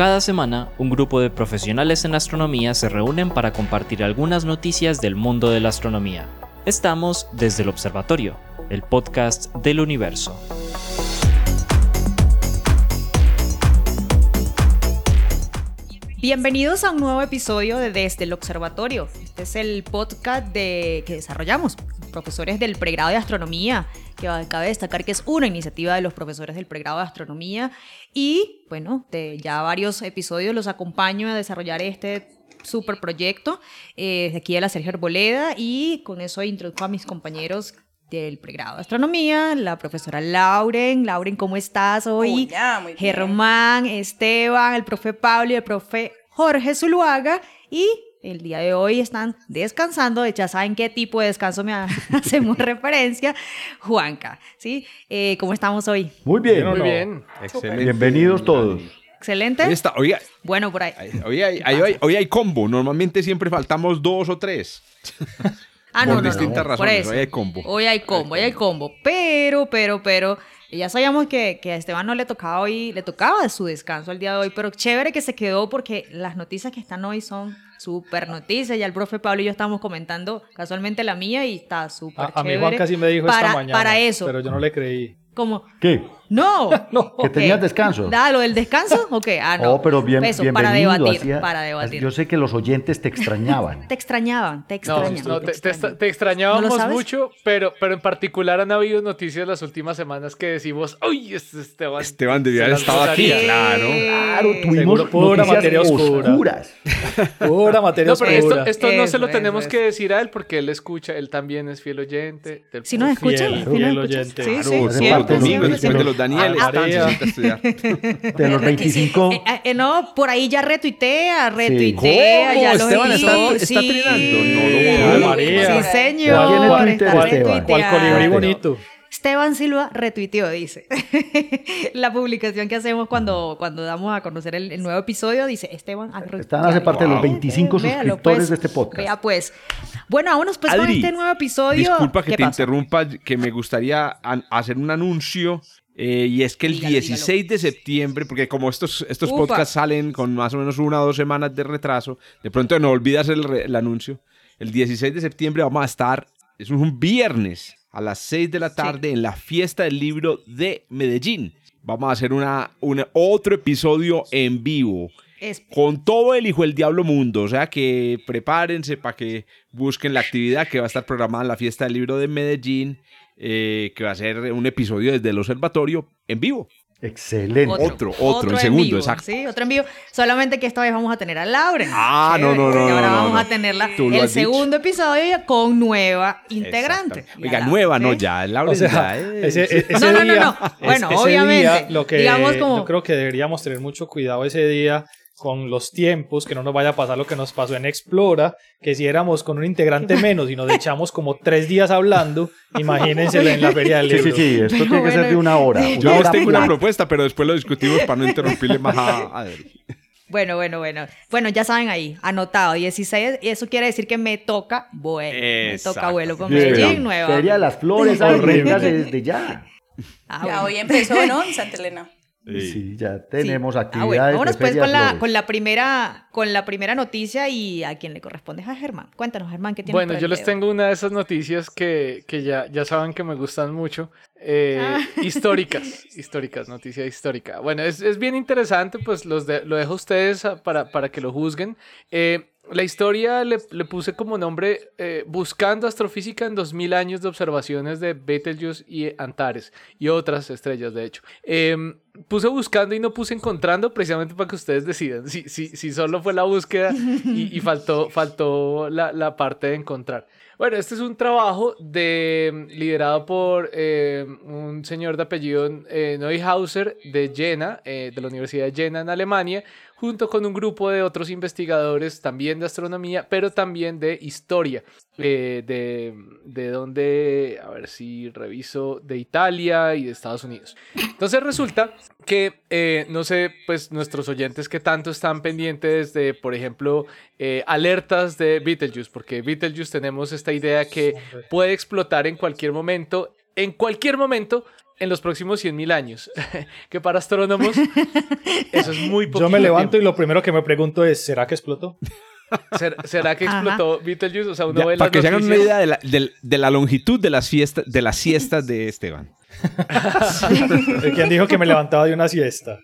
Cada semana, un grupo de profesionales en astronomía se reúnen para compartir algunas noticias del mundo de la astronomía. Estamos desde el Observatorio, el podcast del universo. Bienvenidos a un nuevo episodio de Desde el Observatorio. Este es el podcast de, que desarrollamos, profesores del pregrado de astronomía, que cabe destacar que es una iniciativa de los profesores del pregrado de astronomía y bueno, de ya varios episodios los acompaño a desarrollar este super proyecto eh, desde aquí de la Sergio Arboleda y con eso introduzco a mis compañeros del pregrado de astronomía, la profesora Lauren. Lauren, ¿cómo estás hoy? Hola, muy bien. Germán, Esteban, el profe Pablo y el profe Jorge Zuluaga y el día de hoy están descansando, ya saben qué tipo de descanso me hacemos referencia, Juanca, ¿sí? Eh, ¿Cómo estamos hoy? Muy bien, Muy bien. Excelente. Bienvenidos todos. ¿Excelente? Hoy, está- hoy hay- Bueno, por ahí. hoy hay, hoy hay- hoy hay combo. Normalmente siempre faltamos dos o tres. Ah, por no, no, no, distintas razones. Hoy hay combo. Hoy hay combo, hoy hay combo. Pero, pero, pero, ya sabíamos que, que a Esteban no le tocaba hoy, le tocaba su descanso el día de hoy, pero chévere que se quedó porque las noticias que están hoy son súper noticias. Ya el profe Pablo y yo estábamos comentando casualmente la mía y está súper A, a mí chévere. Juan casi me dijo para, esta mañana. Para eso. Pero yo no le creí. Como, ¿Qué? No. No. ¿Que tenías descanso? Da, lo del descanso, ok. Ah, no. Oh, pero bien, Eso, bienvenido. para debatir, para debatir. Yo sé que los oyentes te extrañaban. Te extrañaban, te No, extrañan. no, te, extrañábamos ¿No mucho, pero, pero en particular han habido noticias las últimas semanas que decimos, uy, este Esteban. Esteban debía haber estado aquí, gozaría". claro. Claro, tuvimos pura materia oscura. oscuras. Pura materia No, pero esto, oscura. esto no se lo Eso, tenemos eso, que decir a él porque él escucha, él también es fiel oyente. del Si nos Fiel, ¿sí nos oyente. Sí, sí, Danieles Ah, a estudiar. De los 25. Eh, eh, no, por ahí ya retuitea, ¿Cómo? retuitea, ya los Esteban está- está sí. trinando. No lo Ay, puedo. María. Sí, señor. ¿Cuál tiene está Esteban? retuiteando. ¿Cuál colibrí bonito? Esteban Silva retuiteó, dice. la publicación que hacemos cuando, cuando damos a conocer el, el nuevo episodio dice, Esteban ha. Están hace parte de los Eh, 25 véalo, suscriptores pues. de este podcast. Vea pues. Bueno, vámonos pues con Adri, este nuevo episodio. Disculpa que ¿Qué te pasa? interrumpa, que me gustaría hacer un anuncio. Eh, y es que el Dígalo, 16 de septiembre, porque como estos, estos Upa. podcasts salen con más o menos una o dos semanas de retraso, de pronto no olvidas el, anuncio. El 16 de septiembre vamos a estar, es un viernes a las 6 de la tarde en la fiesta del libro de Medellín. Vamos a hacer una, una- otro episodio en vivo Es- con todo el hijo del diablo mundo. O sea que prepárense para que busquen la actividad que va a estar programada en la fiesta del libro de Medellín, eh, que va a ser un episodio desde el observatorio en vivo. Excelente. Otro, otro, el en segundo, vivo, exacto. Sí, otro en vivo. Solamente que esta vez vamos a tener a Laura. Ah, no, no, no, no, Ahora no, vamos no. a tenerla el has dicho. segundo episodio con nueva integrante. Oiga, nueva, no ¿sí? ya. Laura O sea, ya es- ese, ese No, no, no, día, no. Bueno, es- obviamente, día, lo que digamos como- yo creo que deberíamos tener mucho cuidado ese día con los tiempos, que no nos vaya a pasar lo que nos pasó en Explora, que si éramos con un integrante menos y nos echamos como tres días hablando, imagínense en la feria del Sí, libro. sí, sí. Esto tiene que ser de una hora. Una Yo les hora tengo una propuesta, pero después lo discutimos para no interrumpirle más a a Adri. Bueno, bueno, bueno. Bueno, ya saben ahí, anotado. 16, y eso quiere decir que me toca vuelo. Me toca vuelo con. Medellín, nueva. Feria de las Flores, véngase desde ya. Ah, Ya bueno. hoy empezó, ¿no? En Santa Elena. Sí, ya tenemos Sí. Ah, actividades. bueno, vámonos de pues con la, con, la primera, con la primera noticia y a quien le corresponde es a Germán. Cuéntanos, Germán, ¿qué tienes Bueno, yo les tengo una de esas noticias que, que ya, ya saben que me gustan mucho. eh, Ah. Históricas, históricas, noticia histórica. Bueno, es, es bien interesante, pues los de- lo dejo a ustedes para, para que lo juzguen. Eh, la historia le, le puse como nombre eh, Buscando astrofísica en 2000 años de observaciones de Betelgeuse y Antares y otras estrellas, de hecho. Puse buscando y no puse encontrando precisamente para que ustedes decidan si, si, si solo fue la búsqueda y, y faltó, faltó la, la parte de encontrar. Bueno, este es un trabajo de, liderado por eh, un señor de apellido eh, Neuhauser de Jena, eh, de la Universidad de Jena en Alemania, junto con un grupo de otros investigadores también de astronomía, pero también de historia, eh, de, de donde, a ver si reviso, de Italia y de Estados Unidos. Entonces resulta que, eh, no sé, pues nuestros oyentes que tanto están pendientes de, por ejemplo, eh, alertas de Betelgeuse, porque Betelgeuse tenemos esta idea que puede explotar en cualquier momento, en cualquier momento, en los próximos 100.000 años, que para astrónomos eso es muy poquito Yo me levanto tiempo. y lo primero que me pregunto es, ¿será que explotó? ¿Será, será que Ajá. explotó Beetlejuice? O sea, uno Ya, ve para que se hagan una idea de la, del- de la longitud de las fiestas de las siestas de Esteban. ¿Quién dijo que me levantaba de una siesta?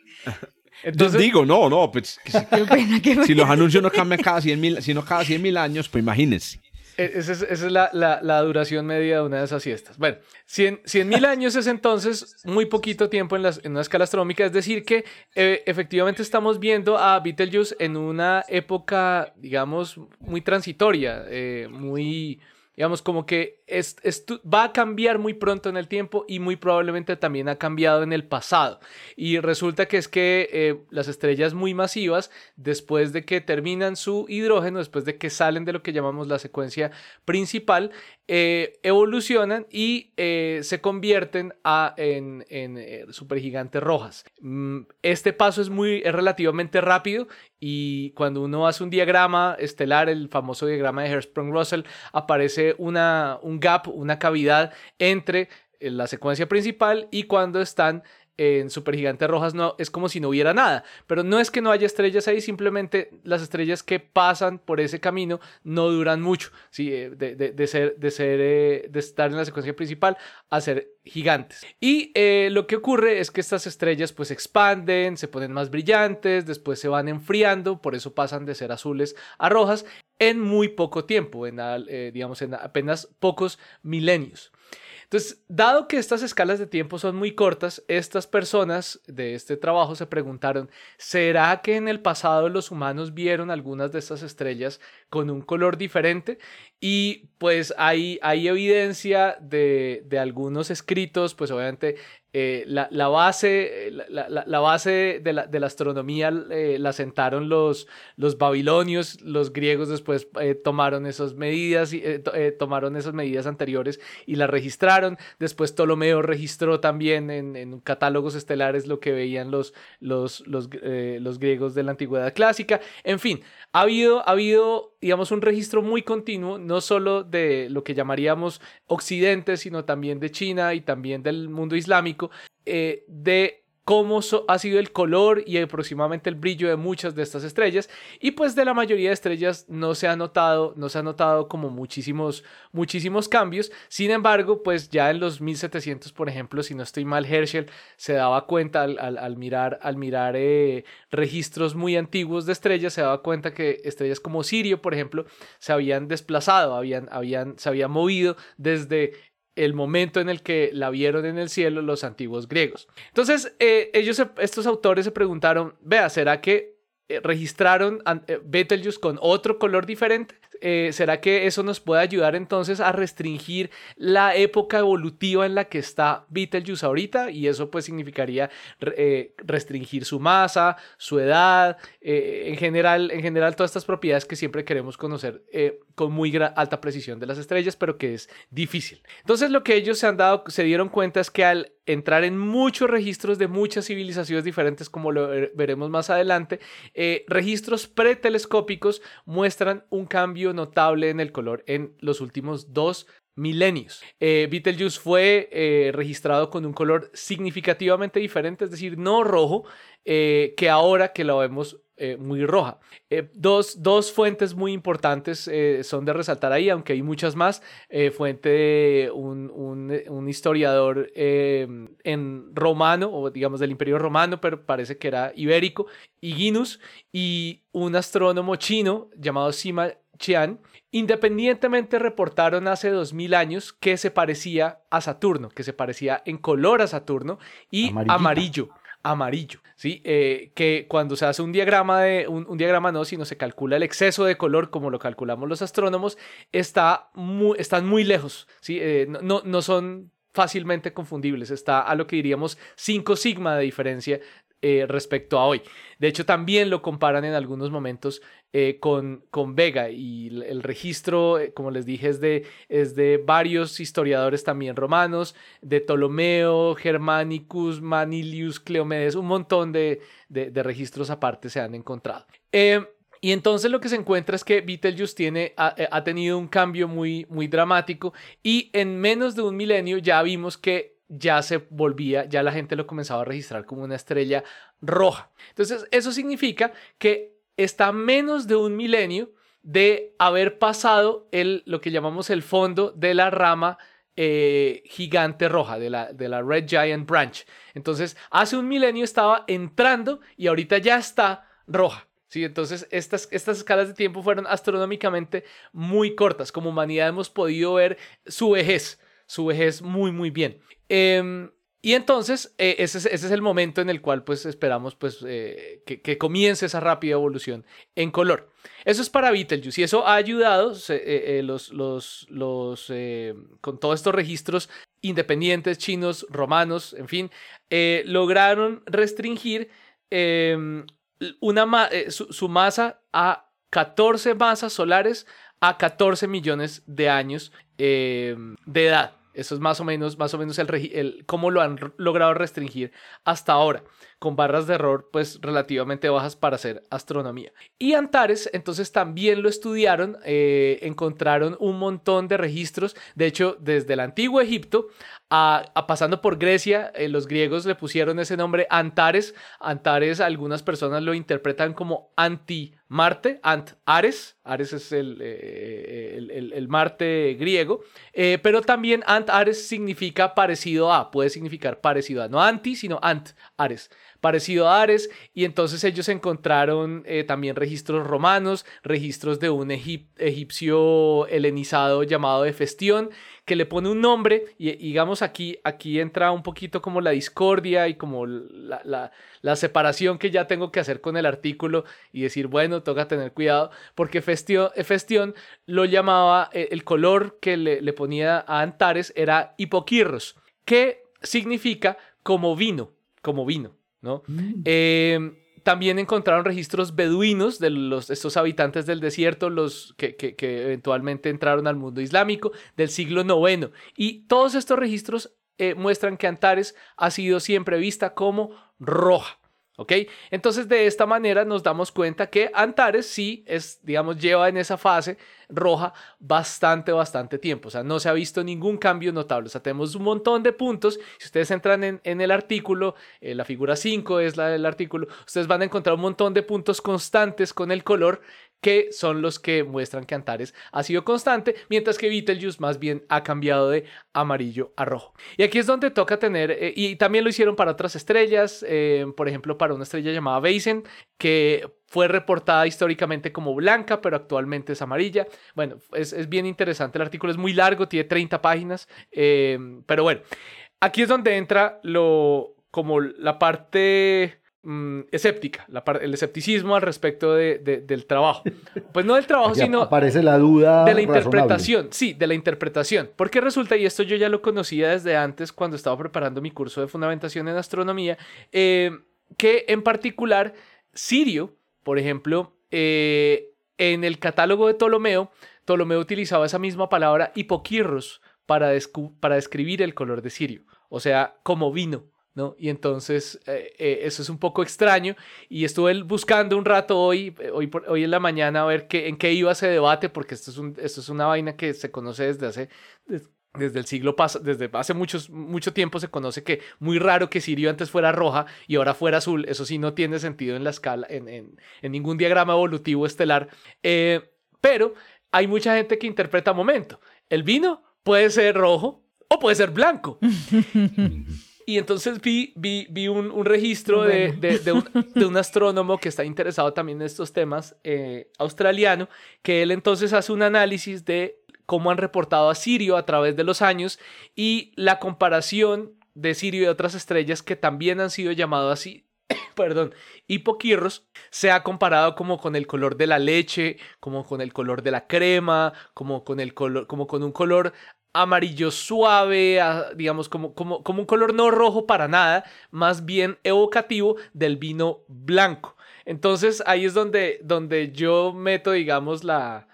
Entonces, Digo, no, no, pues que si, Qué pena, qué pena. si los anuncios no cambian cada 100 mil, sino cada 100 mil años, pues imagínense. E- Esa es, la, duración media de una de esas siestas. Bueno, 100 mil años es entonces muy poquito tiempo en, las- una escala astronómica. Es decir, que eh, efectivamente estamos viendo a Betelgeuse en una época, digamos, muy transitoria, eh, muy, digamos, como que es, va a cambiar muy pronto en el tiempo y muy probablemente también ha cambiado en el pasado. Y resulta que es que eh, las estrellas muy masivas, después de que terminan su hidrógeno, después de que salen de lo que llamamos la secuencia principal, eh, evolucionan y eh, se convierten a, en, en supergigantes rojas. Mm, Este paso es, muy, es relativamente rápido y cuando uno hace un diagrama estelar, el famoso diagrama de Hertzsprung-Russell, aparece una, un gap, una cavidad entre eh, la secuencia principal y cuando están en supergigantes rojas no es como si no hubiera nada, pero no es que no haya estrellas ahí, simplemente las estrellas que pasan por ese camino no duran mucho, ¿sí? Eh, de, de- de ser, de, ser eh, de estar en la secuencia principal a ser gigantes. Y eh, lo que ocurre es que estas estrellas pues expanden, se ponen más brillantes, después se van enfriando, por eso pasan de ser azules a rojas en muy poco tiempo, en, digamos en apenas pocos milenios. Entonces, dado que estas escalas de tiempo son muy cortas, estas personas de este trabajo se preguntaron, ¿será que en el pasado los humanos vieron algunas de estas estrellas con un color diferente? Y pues hay, hay evidencia de, de algunos escritos, pues obviamente eh, la, base, la, la- base de la, astronomía eh, la sentaron los, los babilonios, los griegos después eh, tomaron esas medidas, eh, eh, tomaron esas medidas anteriores y las registraron. Después Ptolomeo registró también en, en catálogos estelares lo que veían los, los, los, eh, los griegos de la antigüedad clásica. En fin, ha habido, ha habido, digamos, un registro muy continuo, no solo de lo que llamaríamos Occidente, sino también de China y también del mundo islámico, eh, de cómo ha sido el color y aproximadamente el brillo de muchas de estas estrellas. Y pues de la mayoría de estrellas no se ha notado no se ha notado como muchísimos muchísimos cambios. Sin embargo pues ya en los 1700 por ejemplo si no estoy mal Herschel se daba cuenta al mirar al mirar eh, registros muy antiguos de estrellas se daba cuenta que estrellas como Sirio por ejemplo se habían desplazado habían habían se habían movido desde el momento en el que la vieron en el cielo los antiguos griegos. Entonces, eh, ellos, estos autores se preguntaron, vea, ¿será que eh, registraron eh, Betelgeuse con otro color diferente? ¿Será que eso nos puede ayudar entonces a restringir la época evolutiva en la que está Betelgeuse ahorita? Y eso pues significaría re- restringir su masa, su edad, en, general, en general todas estas propiedades que siempre queremos conocer con muy alta precisión de las estrellas, pero que es difícil. Entonces lo que ellos se han dado, se dieron cuenta es que al entrar en muchos registros de muchas civilizaciones diferentes, como lo ver- veremos más adelante, eh, registros pretelescópicos muestran un cambio notable en el color en los últimos dos milenios. Eh, fue eh, registrado con un color significativamente diferente, es decir, no rojo, eh, que ahora que lo vemos eh, muy roja. Dos, dos fuentes muy importantes son de resaltar ahí, aunque hay muchas más. Fuente de un, un- historiador en romano, o digamos del imperio romano, pero parece que era ibérico, Higinus, y un astrónomo chino llamado Sima Qian, independientemente reportaron hace 2000 años que se parecía a Saturno, que se parecía en color a Saturno y Amarillita. amarillo amarillo, ¿sí? Eh, que cuando se hace un diagrama de, un, un diagrama no, sino se calcula el exceso de color, como lo calculamos los astrónomos, está muy, están muy lejos, ¿sí? Eh, no, no, no son fácilmente confundibles, está a lo que diríamos 5 sigma de diferencia eh, respecto a hoy. De hecho, también lo comparan en algunos momentos eh, con, con Vega y el, registro, eh, como les dije, es de, es de varios historiadores también romanos, de Ptolomeo, Germanicus, Manilius, Cleomedes, un montón de, de- registros aparte se han encontrado. Eh, y entonces lo que se encuentra es que Betelgeuse tiene, ha, ha tenido un cambio muy, muy dramático y en menos de un milenio ya vimos que ya se volvía, ya la gente lo comenzaba a registrar como una estrella roja. Entonces, eso significa que está menos de un milenio de haber pasado el, lo que llamamos el fondo de la rama eh, gigante roja, de la, de la Red Giant Branch. Entonces, hace un milenio estaba entrando y ahorita ya está roja. Sí, entonces estas, estas escalas de tiempo fueron astronómicamente muy cortas. Como humanidad hemos podido ver su vejez, su vejez muy, muy bien. Em, y entonces eh, ese, es, el momento en el cual pues esperamos pues eh, que, comience esa rápida evolución en color. Eso es para Betelgeuse y eso ha ayudado eh, los, con todos estos registros independientes chinos, romanos, en fin, lograron restringir em, una su, su masa a 14 masas solares a 14 millones de años em, de edad. Eso es más o menos, más o menos el, cómo lo han logrado restringir hasta ahora, con barras de error pues relativamente bajas para hacer astronomía. Y Antares, entonces también lo estudiaron, eh, encontraron un montón de registros, de hecho desde el antiguo Egipto a, pasando por Grecia, eh, los griegos le pusieron ese nombre Antares. Antares algunas personas lo interpretan como anti-Marte, Ant-Ares. Ares es el, eh, el, el, Marte griego, pero también Ant-Ares significa parecido a, puede significar parecido a, no anti, sino Ant-Ares parecido a Ares, y entonces ellos encontraron eh, también registros romanos, registros de un egipcio helenizado llamado Hefestión, que le pone un nombre, y digamos aquí, aquí entra un poquito como la discordia y como la, separación que ya tengo que hacer con el artículo y decir, bueno, toca tener cuidado, porque Hefestión, lo llamaba, eh, el color que le, le ponía a Antares era hipoquirros, que significa como vino, como vino. ¿No? Mm. Em, también encontraron registros beduinos de los, estos habitantes del desierto, los que, que, eventualmente entraron al mundo islámico del siglo IX. Y todos estos registros eh, muestran que Antares ha sido siempre vista como roja. ¿Ok? Entonces de esta manera nos damos cuenta que Antares sí es, digamos, lleva en esa fase roja bastante, bastante tiempo. O sea, no se ha visto ningún cambio notable. O sea, tenemos un montón de puntos. Si ustedes entran en, el artículo, eh, la figura 5 es la del artículo, ustedes van a encontrar un montón de puntos constantes con el color que son los que muestran que Antares ha sido constante, mientras que Betelgeuse más bien ha cambiado de amarillo a rojo. Y aquí es donde toca tener, eh, y también lo hicieron para otras estrellas, eh, por ejemplo, para una estrella llamada Basin, que fue reportada históricamente como blanca, pero actualmente es amarilla. Bueno, es, bien interesante, el artículo es muy largo, tiene 30 páginas, eh, pero bueno, aquí es donde entra lo, como la parte Mm, escéptica, el escepticismo al respecto de, del trabajo. Pues no del trabajo, sino... Aparece la duda. De la interpretación, sí, de la interpretación. Porque resulta, y esto yo ya lo conocía desde antes cuando estaba preparando mi curso de fundamentación en astronomía, eh, que en particular Sirio, por ejemplo, eh, en el catálogo de Ptolomeo, Ptolomeo utilizaba esa misma palabra hipoquirros para, para describir el color de Sirio, o sea, como vino. ¿No? Y entonces eh, eh, eso es un poco extraño y estuve buscando un rato hoy, eh, hoy, hoy en la mañana a ver qué, en qué iba ese debate, porque esto es, un, esto es una vaina que se conoce desde hace... Desde, el siglo pasado, desde hace muchos, mucho tiempo se conoce que muy raro que Sirio antes fuera roja y ahora fuera azul. Eso sí no tiene sentido en la escala, en, en, ningún diagrama evolutivo estelar. pero hay mucha gente que interpreta momento. El vino puede ser rojo o puede ser blanco. Y entonces vi, vi, vi un, un registro de, de, de, un, de, un, astrónomo que está interesado también en estos temas, eh, australiano, que él entonces hace un análisis de cómo han reportado a Sirio a través de los años y la comparación de Sirio y otras estrellas que también han sido llamadas así, perdón, hipoquirros, se ha comparado como con el color de la leche, como con el color de la crema, como con el color, como con un color amarillo suave, digamos como, como, como un color no rojo para nada, más bien evocativo del vino blanco. Entonces ahí es donde, donde yo meto, digamos, la,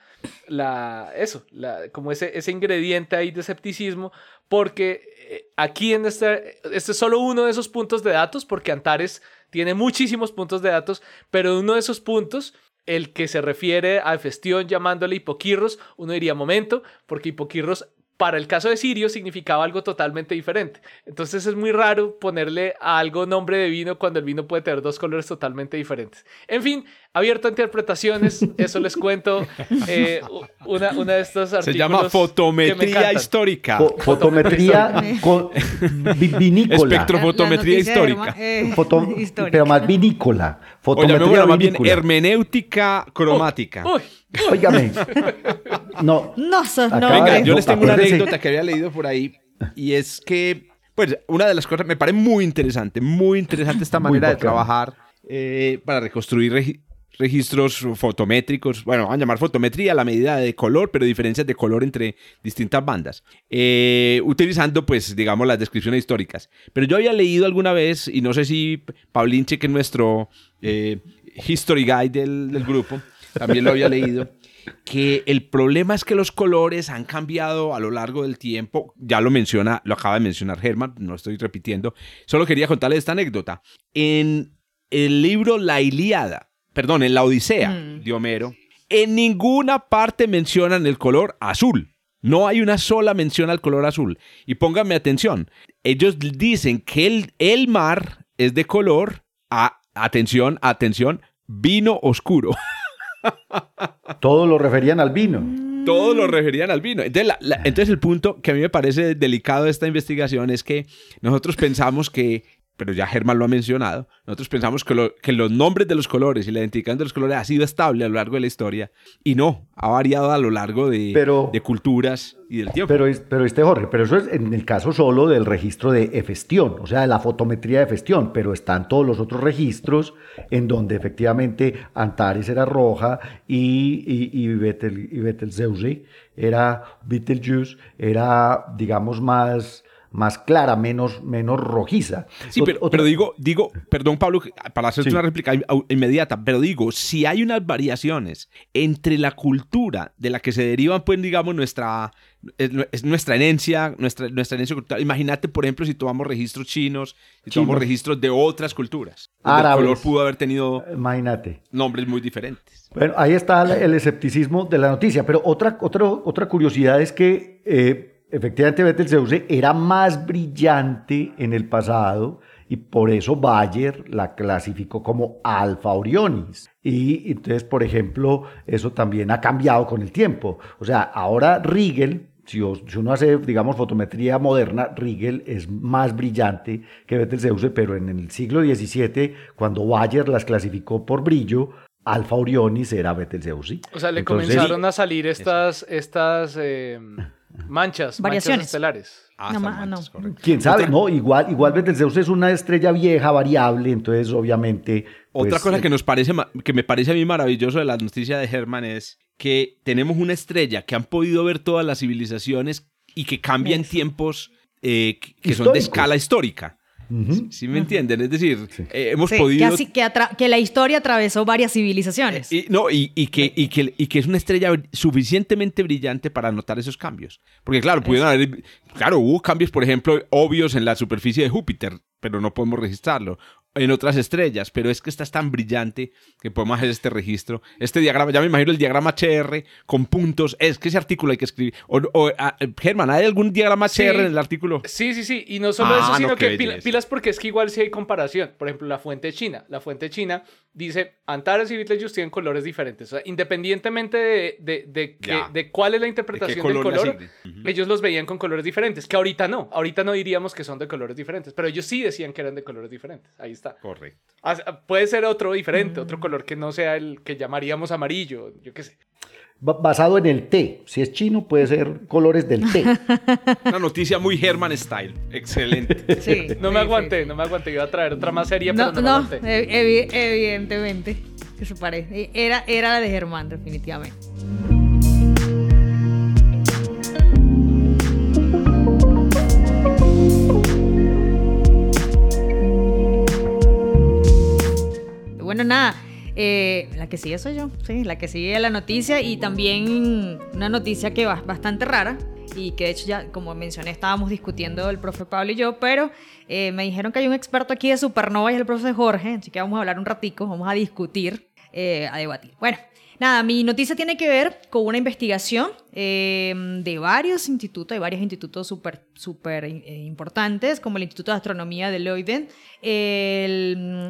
la, eso, la, como ese, ese ingrediente ahí de escepticismo, porque eh, aquí en este, este es solo uno de esos puntos de datos, porque Antares tiene muchísimos puntos de datos, pero uno de esos puntos el que se refiere a Festión llamándole hipoquirros, uno diría momento, porque hipoquirros para el caso de Sirio significaba algo totalmente diferente. Entonces es muy raro ponerle a algo nombre de vino cuando el vino puede tener dos colores totalmente diferentes. En fin, abierto a interpretaciones, eso les cuento. eh, una, una de estos artículos. Se llama fotometría histórica. Fo- fotometría con- vinícola. Espectrofotometría histórica. eh, Foto- histórica. pero más vinícola. Fotometría llamémosla más bien hermenéutica cromática. Uy, Óigame. No. No, no, Venga, yo les tengo una anécdota que había leído por ahí y es que, pues, una de las cosas me parece muy interesante, muy interesante esta manera de trabajar eh, para reconstruir registros fotométricos, bueno, van a llamar fotometría la medida de color, pero diferencias de color entre distintas bandas, eh, utilizando, pues, digamos, las descripciones históricas. Pero yo había leído alguna vez, y no sé si Paulinche, que es nuestro eh, history guide del, del grupo, también lo había leído, que el problema es que los colores han cambiado a lo largo del tiempo. Ya lo menciona, lo acaba de mencionar Germán, no estoy repitiendo. Solo quería contarles esta anécdota. En el libro La Ilíada, perdón, en la Odisea Mm. de Homero, en ninguna parte mencionan el color azul. No hay una sola mención al color azul. Y pónganme atención, ellos dicen que el, el mar es de color, a- atención, atención, vino oscuro. Todos lo referían al vino. Todos lo referían al vino. Entonces, la- la- entonces el punto que a mí me parece delicado de esta investigación es que nosotros pensamos que, pero ya Germán lo ha mencionado, nosotros pensamos que, lo- que los nombres de los colores y la identificación de los colores ha sido estable a lo largo de la historia y no, ha variado a lo largo de, Pero- de culturas y del tiempo. Pero, pero este Jorge, pero eso es en el caso solo del registro de Efestión, o sea, de la fotometría de Efestión, pero están todos los otros registros en donde efectivamente Antares era roja y, y, y, Betel, y Betelgeuse era, Betelgeuse era, digamos, más, más clara, menos, menos rojiza. Sí, pero, otra- pero digo, digo, perdón Pablo, para hacerte Sí. una réplica inmediata, pero digo, si hay unas variaciones entre la cultura de la que se derivan, pues digamos, nuestra, es nu- es nuestra herencia, nuestra, nuestra herencia cultural. Imagínate, por ejemplo, si tomamos registros chinos, si tomamos registros de otras culturas. donde El Árabes. color pudo haber tenido Imagínate. nombres muy diferentes. Bueno, ahí está el- el escepticismo de la noticia, pero otra, otra, otra curiosidad es que eh, efectivamente Betelgeuse era más brillante en el pasado y por eso Bayer la clasificó como Alfa Orionis. Y entonces, por ejemplo, eso también ha cambiado con el tiempo. O sea, ahora Riegel, si, uno hace, digamos, fotometría moderna, Riegel es más brillante que Betelgeuse, pero en el siglo XVII, cuando Bayer las clasificó por brillo, Alfa Orionis era Betelgeuse. o sea, le Entonces- comenzaron a salir estas, estas eh, manchas, Variaciones. manchas estelares. Ah, No, manchas, no. correcto. Quién sabe, no, igual, igual Betelgeuse es una estrella vieja, variable, entonces obviamente. Otra pues, cosa eh, que nos parece que me parece a mí maravilloso de la noticia de Herman es que tenemos una estrella que han podido ver todas las civilizaciones y que cambia en tiempos eh, que que son de escala histórica. Ujú. ¿Sí me entienden? Es decir, Sí. eh, hemos Sí, que, podido... así- que, que la historia atravesó varias civilizaciones. Y, no, y, y que, y, que, y que es una estrella suficientemente brillante para notar esos cambios. Porque claro, pudieron haber, claro, hubo cambios, por ejemplo, obvios en la superficie de Júpiter, pero no podemos registrarlo. En otras estrellas, pero es que esta es tan brillante que podemos hacer este registro. Este diagrama, ya me imagino el diagrama HR con puntos. Es que ese artículo hay que escribir. O, o, ah, Germán, ¿hay algún diagrama Sí. HR en el artículo? Sí, sí, sí. Y no solo Ah, eso, no, sino qué que pila- pilas porque es que igual sí hay comparación. Por ejemplo, la fuente china. La fuente china dice Antares y Betelgeuse tienen colores diferentes. O sea, independientemente de, de, de, que- de cuál es la ¿De interpretación del color le color, asignen? Ujú. ellos los veían con colores diferentes. Que ahorita no. Ahorita no diríamos que son de colores diferentes. Pero ellos sí decían que eran de colores diferentes. Ahí está. Correcto. Ah, Puede ser otro diferente, otro color que no sea el que llamaríamos amarillo. Yo qué sé. Ba- Basado en el té. Si es chino, puede ser colores del té. Una noticia muy Herman style. Excelente. Sí, No sí, me sí. aguanté, no me aguanté. Iba a traer otra más seria, No, pero no, me no, aguanté. evi- evi- evidentemente. Que se parece. Era, era la de Germán, definitivamente. Que sigue soy yo, sí, la que sigue la noticia y también una noticia que va bastante rara y que de hecho ya, como mencioné, estábamos discutiendo el profe Pablo y yo, pero eh, me dijeron que hay un experto aquí de supernova y es el profe Jorge, así que vamos a hablar un ratico, vamos a discutir, eh, a debatir. Bueno, nada, mi noticia tiene que ver con una investigación eh, de varios institutos, hay varios institutos súper súper eh, importantes, como el Instituto de Astronomía de Leiden, el,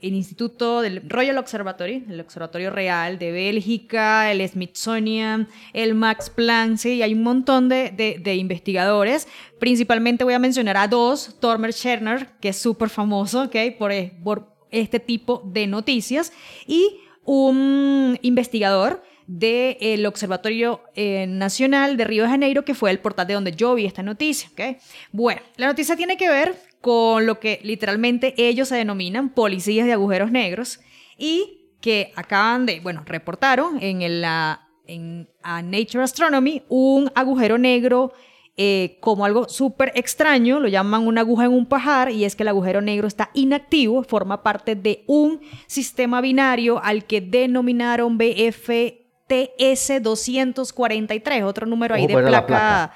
Instituto del Royal Observatory, el Observatorio Real de Bélgica, el Smithsonian, el Max Planck, sí, hay un montón de, de, investigadores. Principalmente voy a mencionar a dos, Tormer Scherner, que es súper famoso, ¿ok? Por, por este tipo de noticias, y un investigador del Observatorio eh, Nacional de Río de Janeiro, que fue el portal de donde yo vi esta noticia. ¿okay? Bueno, la noticia tiene que ver con lo que literalmente ellos se denominan policías de agujeros negros y que acaban de, bueno, reportaron en, la, en a Nature Astronomy un agujero negro eh, como algo súper extraño, lo llaman una aguja en un pajar, y es que el agujero negro está inactivo, forma parte de un sistema binario al que denominaron BFTS 243, otro número ahí de placa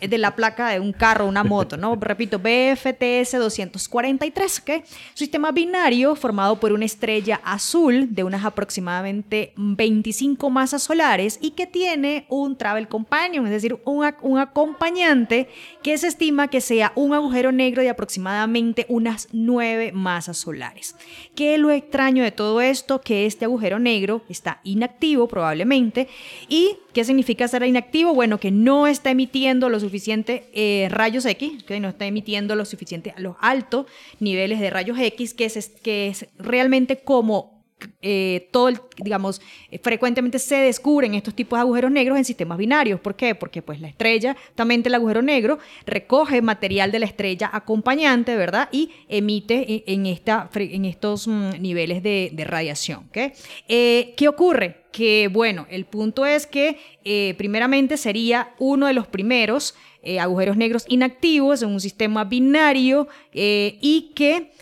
de la placa de un carro, una moto, ¿no? Repito, BFTS 243, ¿ok? Sistema binario formado por una estrella azul de unas aproximadamente 25 masas solares y que tiene un travel companion, es decir, un, un acompañante que se estima que sea un agujero negro de aproximadamente unas 9 masas solares. ¿Qué es lo extraño de todo esto? Que este agujero negro está inactivo probablemente y ¿Qué significa ser inactivo? Bueno, que no está emitiendo los suficientes eh, rayos X, que no está emitiendo lo suficiente, los altos niveles de rayos X, que es, que es realmente como eh, todo, digamos, eh, frecuentemente se descubren estos tipos de agujeros negros en sistemas binarios. ¿Por qué? Porque pues la estrella, también el agujero negro, recoge material de la estrella acompañante, ¿verdad? Y emite en, esta, en estos mm, niveles de, radiación. ¿okay? ¿Qué ocurre? Que bueno, el punto es que primeramente sería uno de los primeros agujeros negros inactivos en un sistema binario y que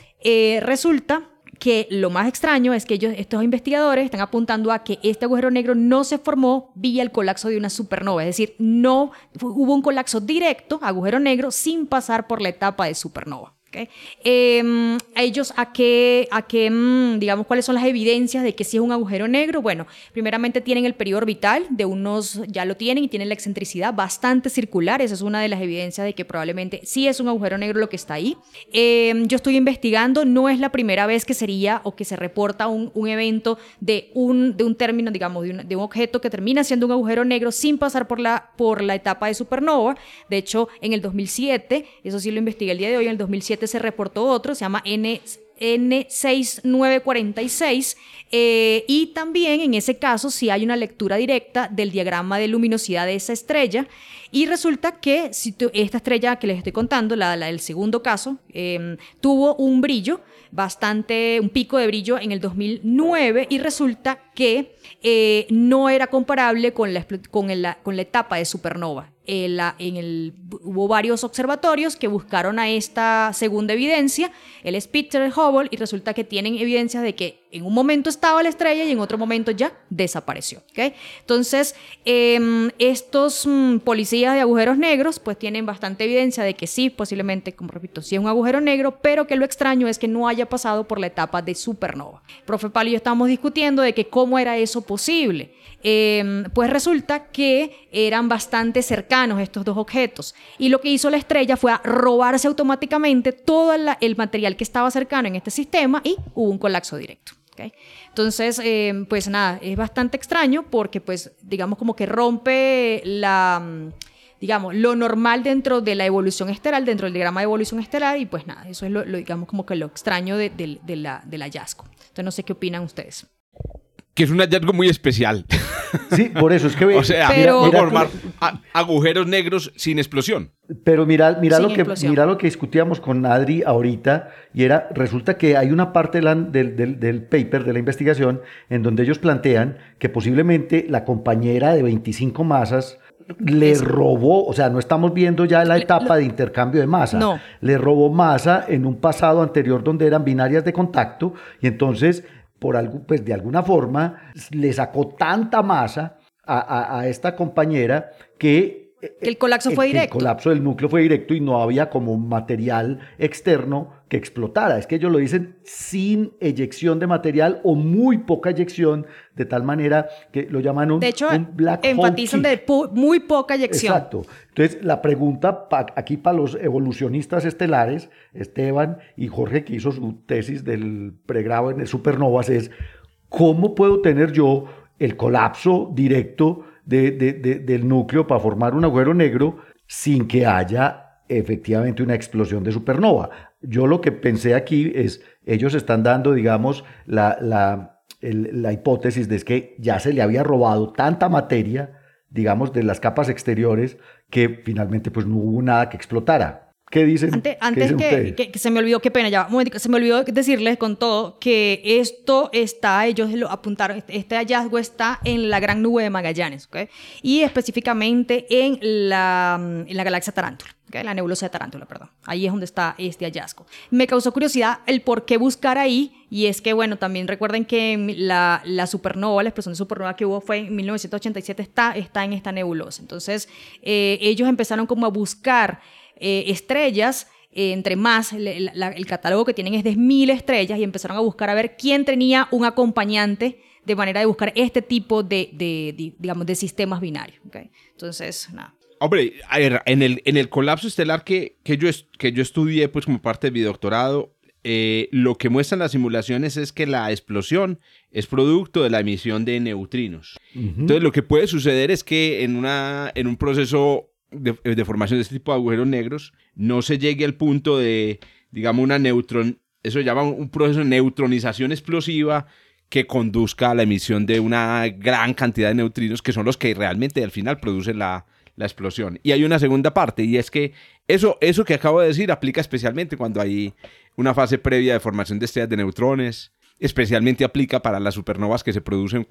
resulta que lo más extraño es que ellos, estos investigadores están apuntando a que este agujero negro no se formó vía el colapso de una supernova, es decir, no hubo un colapso directo, agujero negro, sin pasar por la etapa de supernova. Okay. Eh, ellos a qué, a qué, mm, digamos, cuáles son las evidencias de que sí es un agujero negro. Bueno, primeramente tienen el periodo orbital de unos, ya lo tienen y tienen la excentricidad bastante circular. Esa es una de las evidencias de que probablemente sí es un agujero negro lo que está ahí. Eh, yo estoy investigando, no es la primera vez que sería o que se reporta un, un evento de un, de un término, digamos, de un, de un, objeto que termina siendo un agujero negro sin pasar por la, por la etapa de supernova. De hecho, en el 2007, eso sí lo investigué el día de hoy, en el 2007 se reportó otro, se llama N, N6946, eh, y también en ese caso si hay una lectura directa del diagrama de luminosidad de esa estrella, y resulta que esta estrella que les estoy contando, la, del segundo caso, em, tuvo un brillo bastante, un pico de brillo en el 2009 y resulta que eh, no era comparable con la, con, con la etapa de supernova. El, hubo varios observatorios que buscaron a esta segunda evidencia, el Spitzer, Hubble, y resulta que tienen evidencias de que en un momento estaba la estrella y en otro momento ya desapareció. ¿okay? Entonces, em, estos mm, policías de agujeros negros pues tienen bastante evidencia de que sí, posiblemente, como repito, sí es un agujero negro, pero que lo extraño es que no haya pasado por la etapa de supernova. profe Palo y yo estábamos discutiendo de que cómo era eso posible. Em, pues resulta que eran bastante cercanos estos dos objetos. Y lo que hizo la estrella fue robarse automáticamente todo el material que estaba cercano en este sistema y hubo un colapso directo. Entonces, em, pues nada, es bastante extraño porque pues digamos como que rompe la digamos, lo normal dentro de la evolución estelar, dentro del diagrama de evolución estelar, y pues nada, eso es lo, digamos, como que lo extraño de, la, del hallazgo. Entonces, no sé qué opinan ustedes que es un hallazgo muy especial. Sí, por eso es que... o sea, pero... formar agujeros negros sin explosión. Pero mira, mira, lo que, mira lo que discutíamos con Adri ahorita, y era, resulta que hay una parte del, del, del, paper, de la investigación, en donde ellos plantean que posiblemente la compañera de 25 masas le robó, o sea, no estamos viendo ya la etapa de intercambio de masa, no. le robó masa en un pasado anterior donde eran binarias de contacto, y entonces por algo, pues de alguna forma le sacó tanta masa a, esta compañera que Que el colapso fue directo. El colapso del núcleo fue directo y no había como material externo que explotara. Es que ellos lo dicen sin eyección de material o muy poca eyección, de tal manera que lo llaman un, De hecho, un black hole enfatizan de muy poca eyección. Exacto. Entonces, la pregunta pa- aquí para los evolucionistas estelares, Esteban y Jorge, que hizo su tesis del pregrado en supernovas, es ¿cómo puedo tener yo el colapso directo de- de- de- del núcleo para formar un agujero negro sin que haya efectivamente una explosión de supernova? Yo lo que pensé aquí es, ellos están dando, digamos, la, la, la hipótesis de que ya se le había robado tanta materia digamos, de las capas exteriores, que finalmente pues no hubo nada que explotara. ¿Qué dicen? Antes, ¿Qué antes dicen que, que- que se me olvidó, qué pena, ya, un momentico, se me olvidó decirles con todo que esto está, ellos lo apuntaron, este, este hallazgo está en la gran nube de Magallanes, ¿ok? Y específicamente en la, en la galaxia Tarántula, ¿ok? La nebulosa de Tarántula, perdón. Ahí es donde está este hallazgo. Me causó curiosidad el por qué buscar ahí, y es que, bueno, también recuerden que la, la supernova, la explosión de supernova que hubo fue en 1987, está, está en esta nebulosa. Entonces, eh, ellos empezaron como a buscar eh, estrellas, eh, entre más, le- la- el catálogo que tienen es de mil estrellas y empezaron a buscar a ver quién tenía un acompañante de manera de buscar este tipo de, de- de, digamos, de sistemas binarios. ¿ok? Entonces, nada. Hombre, a ver, en el, en el colapso estelar que, que, yo, que yo estudié pues como parte de mi doctorado, eh, lo que muestran las simulaciones es que la explosión es producto de la emisión de neutrinos. Entonces lo que puede suceder es que en, una, en un proceso de, de formación de este tipo de agujeros negros no se llegue al punto de, digamos, una neutron, eso se llama un proceso de neutronización explosiva que conduzca a la emisión de una gran cantidad de neutrinos que son los que realmente al final producen la, la explosión. Y hay una segunda parte y es que eso, eso que acabo de decir aplica especialmente cuando hay una fase previa de formación de estrellas de neutrones, especialmente aplica para las supernovas que se producen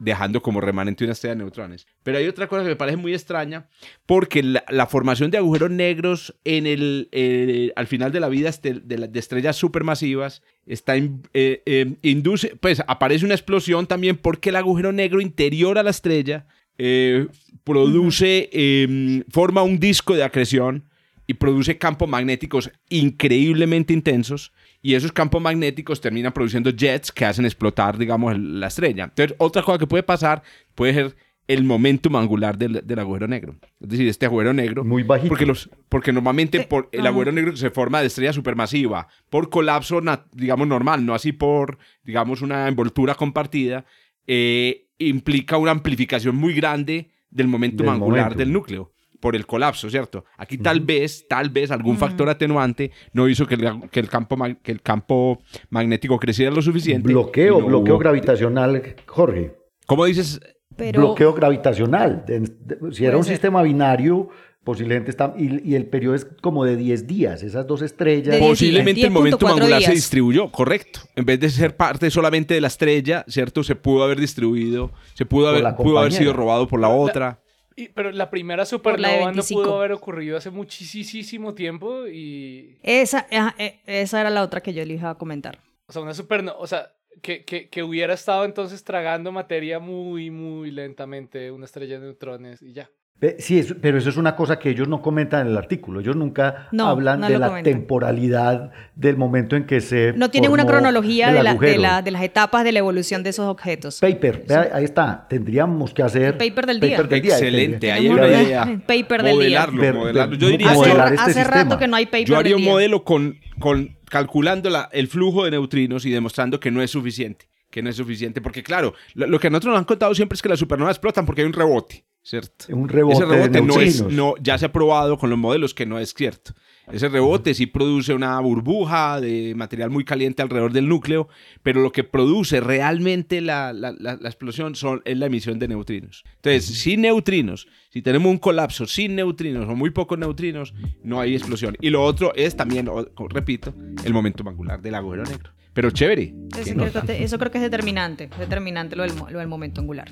dejando como remanente una estrella de neutrones. Pero hay otra cosa que me parece muy extraña, porque la, formación de agujeros negros en el, eh, al final de la vida este- de, la- de estrellas supermasivas está eh, eh, induce, pues aparece una explosión también porque el agujero negro interior a la estrella eh, produce, eh, forma un disco de acreción y produce campos magnéticos increíblemente intensos y esos campos magnéticos terminan produciendo jets que hacen explotar, digamos, la estrella. Entonces, otra cosa que puede pasar puede ser el momentum angular del, del agujero negro. Es decir, este agujero negro... Muy bajito. Porque, los, porque normalmente por el agujero negro se forma de estrella supermasiva, por colapso, digamos, normal, no así por, digamos, una envoltura compartida, eh, implica una amplificación muy grande del momentum Del angular del núcleo por el colapso, ¿cierto? Aquí tal vez, tal vez algún factor atenuante no hizo que el, que el campo, que el campo magnético creciera lo suficiente. Bloqueo, no bloqueo hubo- gravitacional, Jorge. ¿Cómo dices? Pero, bloqueo gravitacional. De- de- si era un ser. sistema binario, posiblemente está... Y, y el periodo es como de 10 días, esas dos estrellas. De 10 Posiblemente el momento 10.4 angular se días. distribuyó, correcto. En vez de ser parte solamente de la estrella, ¿cierto? Se pudo haber distribuido, se pudo haber, pudo haber sido robado por la otra. Y- pero la primera supernova no 25. pudo haber ocurrido hace muchísimo tiempo y... esa, ajá, eh, esa era la otra que yo les iba a comentar. O sea, una supernova... O sea, que, que, que hubiera estado entonces tragando materia muy, muy lentamente, una estrella de neutrones y ya. Sí, es- pero eso es una cosa que ellos no comentan en el artículo. Ellos nunca No, hablan no de la comentan. temporalidad del momento en que se. No tienen una cronología de, la- de, la- de las etapas de la evolución de esos objetos. Paper, vea, ahí está. Tendríamos que hacer. El paper del día. Excelente, ahí hay Tenemos una un idea. paper del día. Modelarlo, Yo diría, Hace, este hace sistema. rato que no hay paper yo haría del un día. modelo con, con calculando la- el flujo de neutrinos y demostrando que no es suficiente. Que no es suficiente. Porque, claro, lo, lo que a nosotros nos han contado siempre es que las supernovas explotan porque hay un rebote, ¿cierto? Un rebote Ese de rebote no es, no, ya se ha probado con los modelos que no es cierto. Ese rebote sí produce una burbuja de material muy caliente alrededor del núcleo, pero lo que produce realmente la, la- la- la explosión son, es la emisión de neutrinos. Entonces, sin neutrinos, si tenemos un colapso sin neutrinos o muy pocos neutrinos, no hay explosión. Y lo otro es también, repito, el momento angular del agujero negro. Pero chévere. Eso ¿Qué creo, que, eso creo que es determinante, es determinante lo del, lo del momento angular.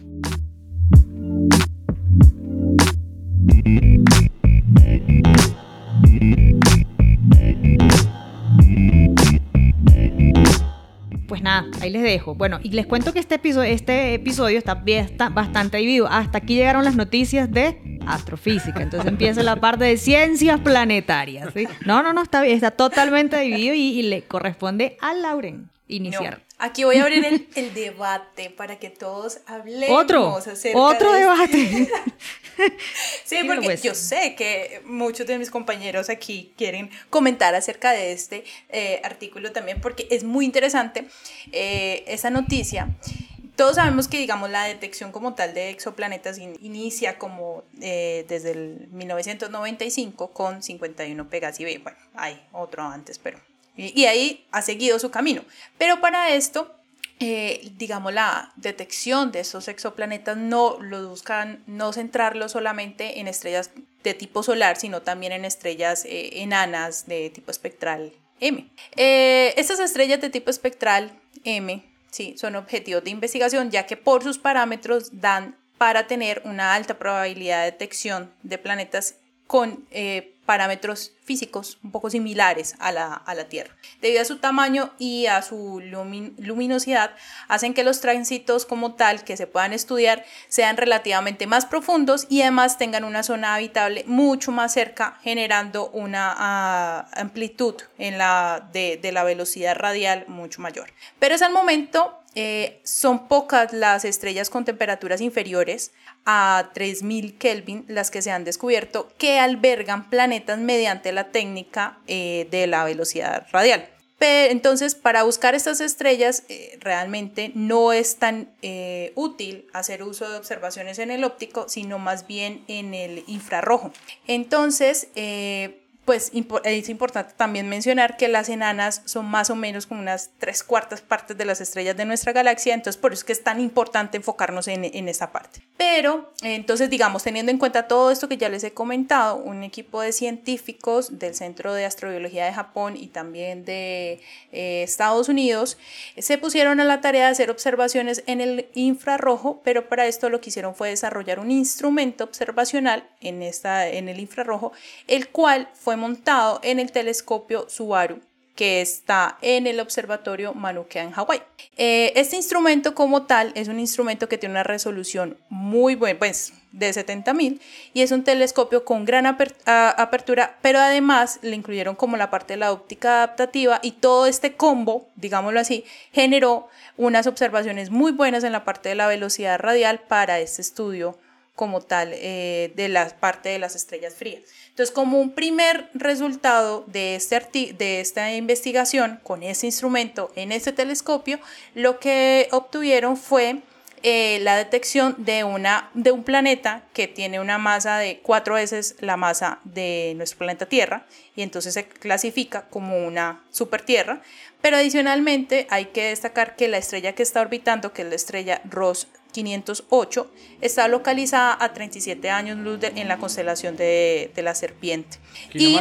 Pues nada, ahí les dejo. Bueno, y les cuento que este episodio, este episodio está, está bastante dividido. Hasta aquí llegaron las noticias de astrofísica. Entonces empieza la parte de ciencias planetarias. No, no, no, está está totalmente dividido y le corresponde a Lauren iniciar. No, aquí voy a abrir el, el, debate para que todos hablemos. Otro, otro de debate. sí, porque pues. yo sé que muchos de mis compañeros aquí quieren comentar acerca de este eh, artículo también, porque es muy interesante eh, esa noticia. Todos sabemos que, digamos, la detección como tal de exoplanetas in inicia como eh, desde el 1995 con 51 Pegasi B. Bueno, hay otro antes, pero y, ahí ha seguido su camino. Pero para esto, eh, digamos, la detección de esos exoplanetas no lo buscan no centrarlo solamente en estrellas de tipo solar, sino también en estrellas eh, enanas de tipo espectral M. Eh, estas estrellas de tipo espectral M sí, son objetivos de investigación ya que por sus parámetros dan para tener una alta probabilidad de detección de planetas con parámetros físicos un poco similares a la, a la Tierra. Debido a su tamaño y a su luminosidad, hacen que los tránsitos como tal que se puedan estudiar sean relativamente más profundos y además tengan una zona habitable mucho más cerca, generando una uh, amplitud en la, de, de la velocidad radial mucho mayor. Pero es al momento eh, son pocas las estrellas con temperaturas inferiores a 3000 Kelvin las que se han descubierto que albergan planetas mediante la técnica eh, de la velocidad radial. Entonces, para buscar estas estrellas, eh, realmente no es tan útil hacer uso de observaciones en el óptico, sino más bien en el infrarrojo. Entonces, pues es importante también mencionar que las enanas son más o menos como unas tres cuartas partes de las estrellas de nuestra galaxia, entonces por eso es que es tan importante enfocarnos en, en esa parte. Pero, entonces, digamos, teniendo en cuenta todo esto que ya les he comentado, un equipo de científicos del Centro de Astrobiología de Japón y también de eh, Estados Unidos se pusieron a la tarea de hacer observaciones en el infrarrojo, pero para esto lo que hicieron fue desarrollar un instrumento observacional en, esta, en el infrarrojo, el cual fue montado en el telescopio Subaru que está en el observatorio Mauna Kea en Hawái. Eh, este instrumento como tal es un instrumento que tiene una resolución muy buena, pues de 70.000 y es un telescopio con gran apertura, pero además le incluyeron como la parte de la óptica adaptativa y todo este combo, digámoslo así, generó unas observaciones muy buenas en la parte de la velocidad radial para este estudio como tal eh, de la parte de las estrellas frías. Entonces, como un primer resultado de, este de esta investigación con ese instrumento en ese telescopio, lo que obtuvieron fue eh, la detección de, una, de un planeta que tiene una masa de cuatro veces la masa de nuestro planeta Tierra y entonces se clasifica como una supertierra. Pero adicionalmente hay que destacar que la estrella que está orbitando, que es la estrella Ross 508, está localizada a 37 años luz en la constelación de, de la serpiente. Y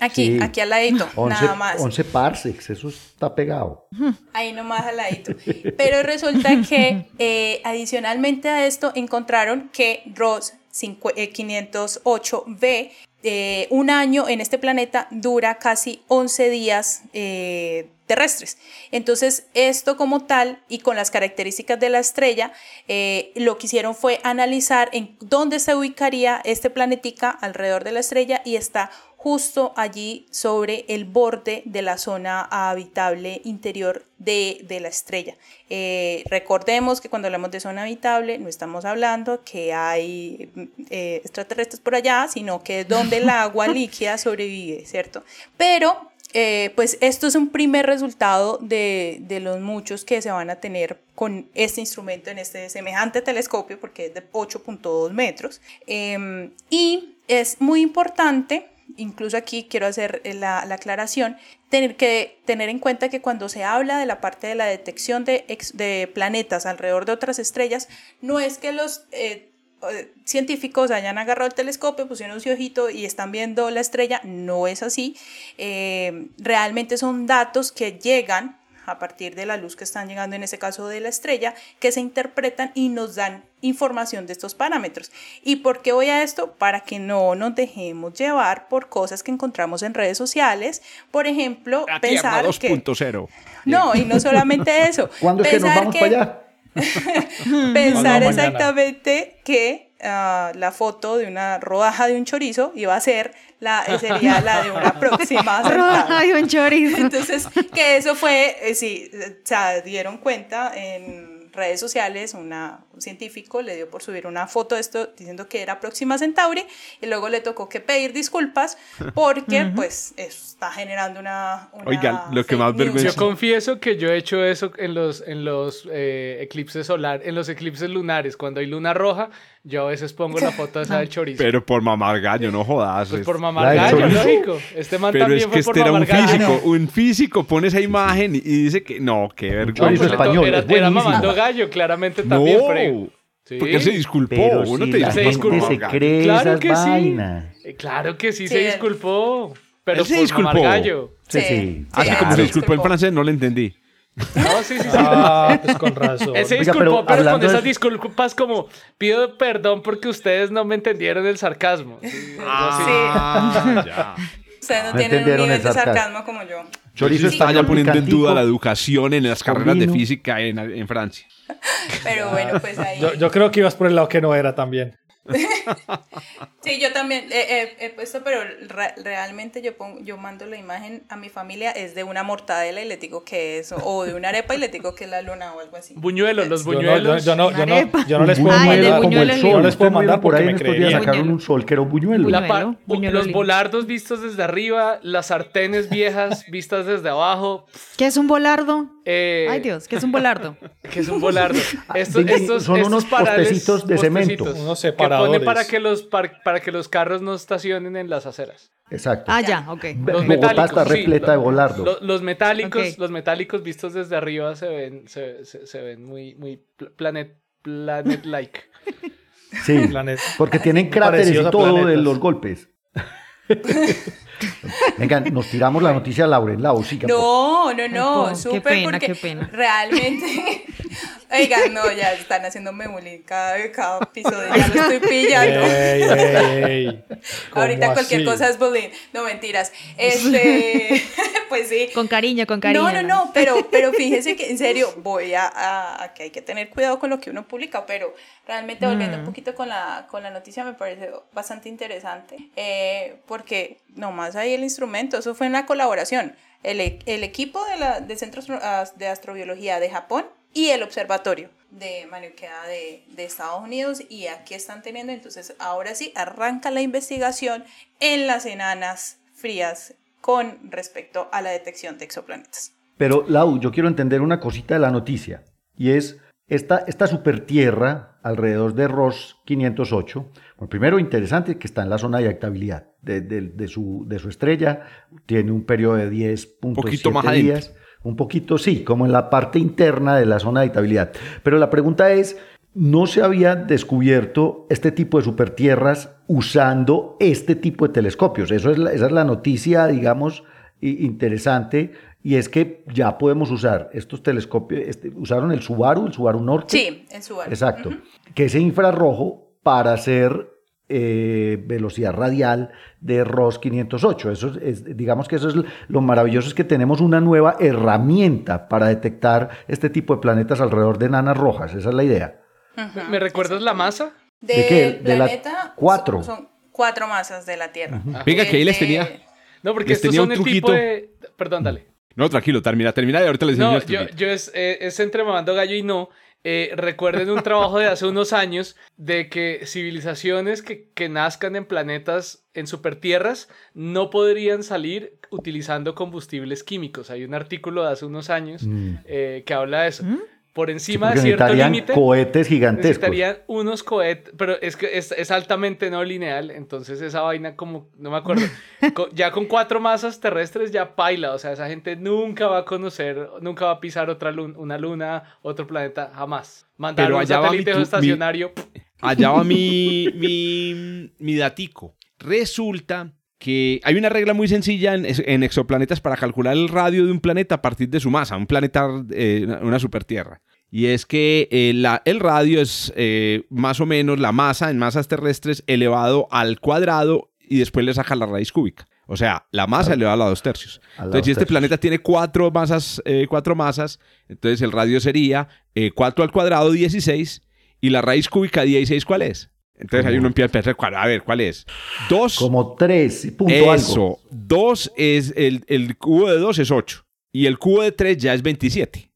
aquí, aquí al ladito, nada más. 11 parsecs, eso está pegado. Ahí nomás al ladito. Pero resulta que eh, adicionalmente a esto encontraron que Ross 508b eh, un año en este planeta dura casi 11 días eh, terrestres. Entonces, esto como tal y con las características de la estrella, eh, lo que hicieron fue analizar en dónde se ubicaría este planetica alrededor de la estrella y está justo allí sobre el borde de la zona habitable interior de, la estrella. Eh, recordemos que cuando hablamos de zona habitable no estamos hablando que hay eh, extraterrestres por allá, sino que es donde el agua líquida sobrevive, ¿cierto? Pero eh, pues esto es un primer resultado de, de, los muchos que se van a tener con este instrumento en este semejante telescopio, porque es de 8.2 metros. Em, y es muy importante incluso aquí quiero hacer la, aclaración, tener que tener en cuenta que cuando se habla de la parte de la detección de, de planetas alrededor de otras estrellas, no es que los eh, eh, científicos hayan agarrado el telescopio, pusieron su ojito y están viendo la estrella, no es así. Eh, realmente son datos que llegan a partir de la luz que están llegando, en ese caso de la estrella, que se interpretan y nos dan información de estos parámetros. ¿Y por qué voy a esto? Para que no nos dejemos llevar por cosas que encontramos en redes sociales. Por ejemplo, pensar 2.0. No, y no solamente eso. ¿Cuándo es que nos vamos para allá? pensar exactamente que ah, la foto de una rodaja de un chorizo iba a ser la, sería la de una próxima rodaja de un chorizo. Entonces, que eso fue, eh, sí, se dieron cuenta en redes sociales, una, un científico le dio por subir una foto de esto diciendo que era Próxima Centauri y luego le tocó que pedir disculpas porque pues está generando una... Oiga, lo que más vergüenza... Yo confieso que yo he hecho eso en los, en los eh, eclipses solar, en los eclipses lunares, cuando hay luna roja, yo a veces pongo la foto esa del chorizo. Pero por mamar gallo, no jodas. Pues por mamar gallo, lógico. Este man Pero también es que fue este por era un gallo. físico. Un físico pone esa imagen y dice que no, qué vergüenza. Chorizo Pues español, Era, es era mamando gallo, claramente No, Sí. porque él se disculpó. Pero Uno si te la se gente disculpó. se cree Claro esas que sí. vainas. Eh, Claro que sí, Sí, se disculpó. Pero Él se por disculpó. gallo. Sí, sí. Así Sí, como se disculpó en francés, no le entendí. No, sí, sí, sí. Ah, pues con razón. Él se Oiga, disculpó, pero pero, con esas disculpas como pido perdón porque ustedes no me entendieron el sarcasmo. Sí, así. Ah, ya. Ustedes no, No tienen un nivel el de sarcasmo. como yo. Chorizo está ya poniendo en duda la educación en las carreras de física en, en Francia. Pero bueno, pues ahí... Yo, yo creo que ibas por el lado que no era también. Sí, yo también he, he- he puesto, pero re- realmente yo pongo, yo mando la imagen a mi familia es de una mortadela y le digo que es, o de una arepa y le digo que es la luna o algo así. Buñuelos, los Yo no, yo, buñuelos. yo no, yo no, Arepa. yo no les puedo buñuelo mandar. como el sol. No les puedo mandar por porque ahí me en estos días sacaron un sol que era un buñuelo. La pa- Buñuelo, buñuelo los volardos vistos desde arriba, las sartenes viejas vistas desde abajo. ¿Qué es un volardo? eh, Ay Dios, ¿qué es un volardo? que es un volardo. Estos, estos, son estos unos parales, postecitos de cemento. Unos Que ponen separadores. para que, los, par- para que los carros no estacionen en las aceras. Exacto. Ah, ya, ok. Los Bogotá está sí. repleta de volardo. Lo- los metálicos, los metálicos vistos desde arriba se ven, se, se- se ven muy, muy pl- planet, planet like. Sí, Planet- porque tienen cráteres y todo de los golpes. Vengan, nos tiramos la noticia a Lauren. Lau, siga. por- No, no, no, qué súper pena, porque qué pena. realmente, oigan, no, ya están haciéndome bullying cada, cada episodio, ya lo estoy pillando. Ey, ey, ey. Ahorita ¿Cómo cualquier así? cosa es bullying, no mentiras. Este, pues sí. Con cariño, con cariño. No, no, no, pero, pero fíjese que en serio voy a, a- a que hay que tener cuidado con lo que uno publica, pero realmente volviendo Mm. un poquito con la, con la noticia me parece bastante interesante, eh, porque nomás hay el instrumento, eso fue una colaboración, el, e- el equipo de la, del Centro de Astrobiología de Japón y el Observatorio de Manuquea de, de Estados Unidos y aquí están teniendo, entonces ahora sí, arranca la investigación en las enanas frías con respecto a la detección de exoplanetas. Pero, Lau, yo quiero entender una cosita de la noticia. Y es esta, esta supertierra alrededor de Ross 508. Bueno, primero, interesante que está en la zona de habitabilidad de, de- de su, de su estrella. Tiene un periodo de 10.7 Poquito más adentro. Un poquito, sí, como en la parte interna de la zona de habitabilidad. Pero la pregunta es, ¿no se había descubierto este tipo de supertierras usando este tipo de telescopios? Eso es la- esa es la noticia, digamos, interesante. Y es que ya podemos usar estos telescopios. este, usaron el Subaru, el Subaru Norte. Sí, en su Exacto. Que ese infrarrojo para hacer eh, velocidad radial de ROS 508. Eso es, es- digamos que eso es lo maravilloso, es que tenemos una nueva herramienta para detectar este tipo de planetas alrededor de enanas rojas. Esa es la idea. ¿Me- ¿Me recuerdas la masa? Del ¿De qué? De la planeta cuatro. Son, son cuatro masas de la Tierra. Venga, que ahí les De- tenía. No, porque Les estos tenía son un el tipo truquito. de... Perdón, dale. No, tranquilo, termina, termina y ahorita les enseño No, el yo, truquito. yo es, eh, es entre mamando gallo y no. Eh, recuerden un trabajo de hace unos años de que civilizaciones que, que nazcan en planetas en supertierras no podrían salir utilizando combustibles químicos. Hay un artículo de hace unos años Mm. eh, que habla de eso. Por Sí, encima porque de cierto límite cohetes gigantescos. necesitarían unos cohetes, pero es que es, es altamente no lineal, entonces esa vaina como, no me acuerdo, ya con cuatro masas terrestres ya paila, o sea, esa gente nunca va a conocer, nunca va a pisar otra luna, una luna, otro planeta, jamás. Mandar Pero un allá va mi satélite tu- mi- estacionario, Allá va mi, mi, mi datico. Resulta que hay una regla muy sencilla en, en exoplanetas para calcular el radio de un planeta a partir de su masa, un planeta, eh, una- supertierra. Y es que eh, la- el radio es eh, más o menos la masa en masas terrestres elevado al cuadrado y después le saca la raíz cúbica. O sea, la masa elevada a dos tercios. A Entonces, si este tercios. planeta tiene cuatro masas, eh, cuatro masas, entonces el radio sería eh, 4 al cuadrado, 16, y la raíz cúbica 16, ¿cuál es? Entonces ahí uno empieza a pensar, ¿cuál- a ver, ¿cuál es? Dos. Como tres, punto Eso. algo. Dos es, el, el cubo de dos es 8. Y el cubo de 3 ya es 27.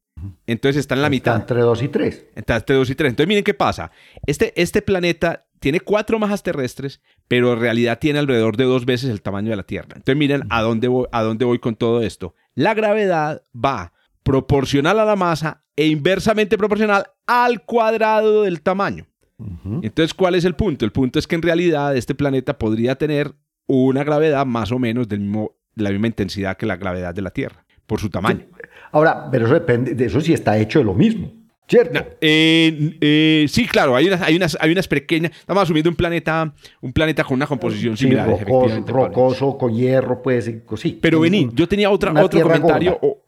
Entonces está en la Está mitad. entre dos y tres. Entonces, entre 2 y 3. Entonces, miren qué pasa. Este, este planeta tiene cuatro masas terrestres, pero en realidad tiene alrededor de dos veces el tamaño de la Tierra. Entonces, miren a dónde voy, a dónde voy con todo esto. La gravedad va proporcional a la masa e inversamente proporcional al cuadrado del tamaño. Entonces, ¿cuál es el punto? El punto es que en realidad este planeta podría tener una gravedad más o menos del mismo, de la misma intensidad que la gravedad de la Tierra, por su tamaño. Ahora, pero eso depende, de eso sí está hecho de lo mismo, ¿cierto? Eh, eh, sí, claro, hay unas, hay unas, hay unas pequeñas. Estamos asumiendo un planeta, un planeta con una composición Sí, similar. rocoso, rocoso, con hierro, pues, sí. Pero vení, yo tenía otra, otro comentario o-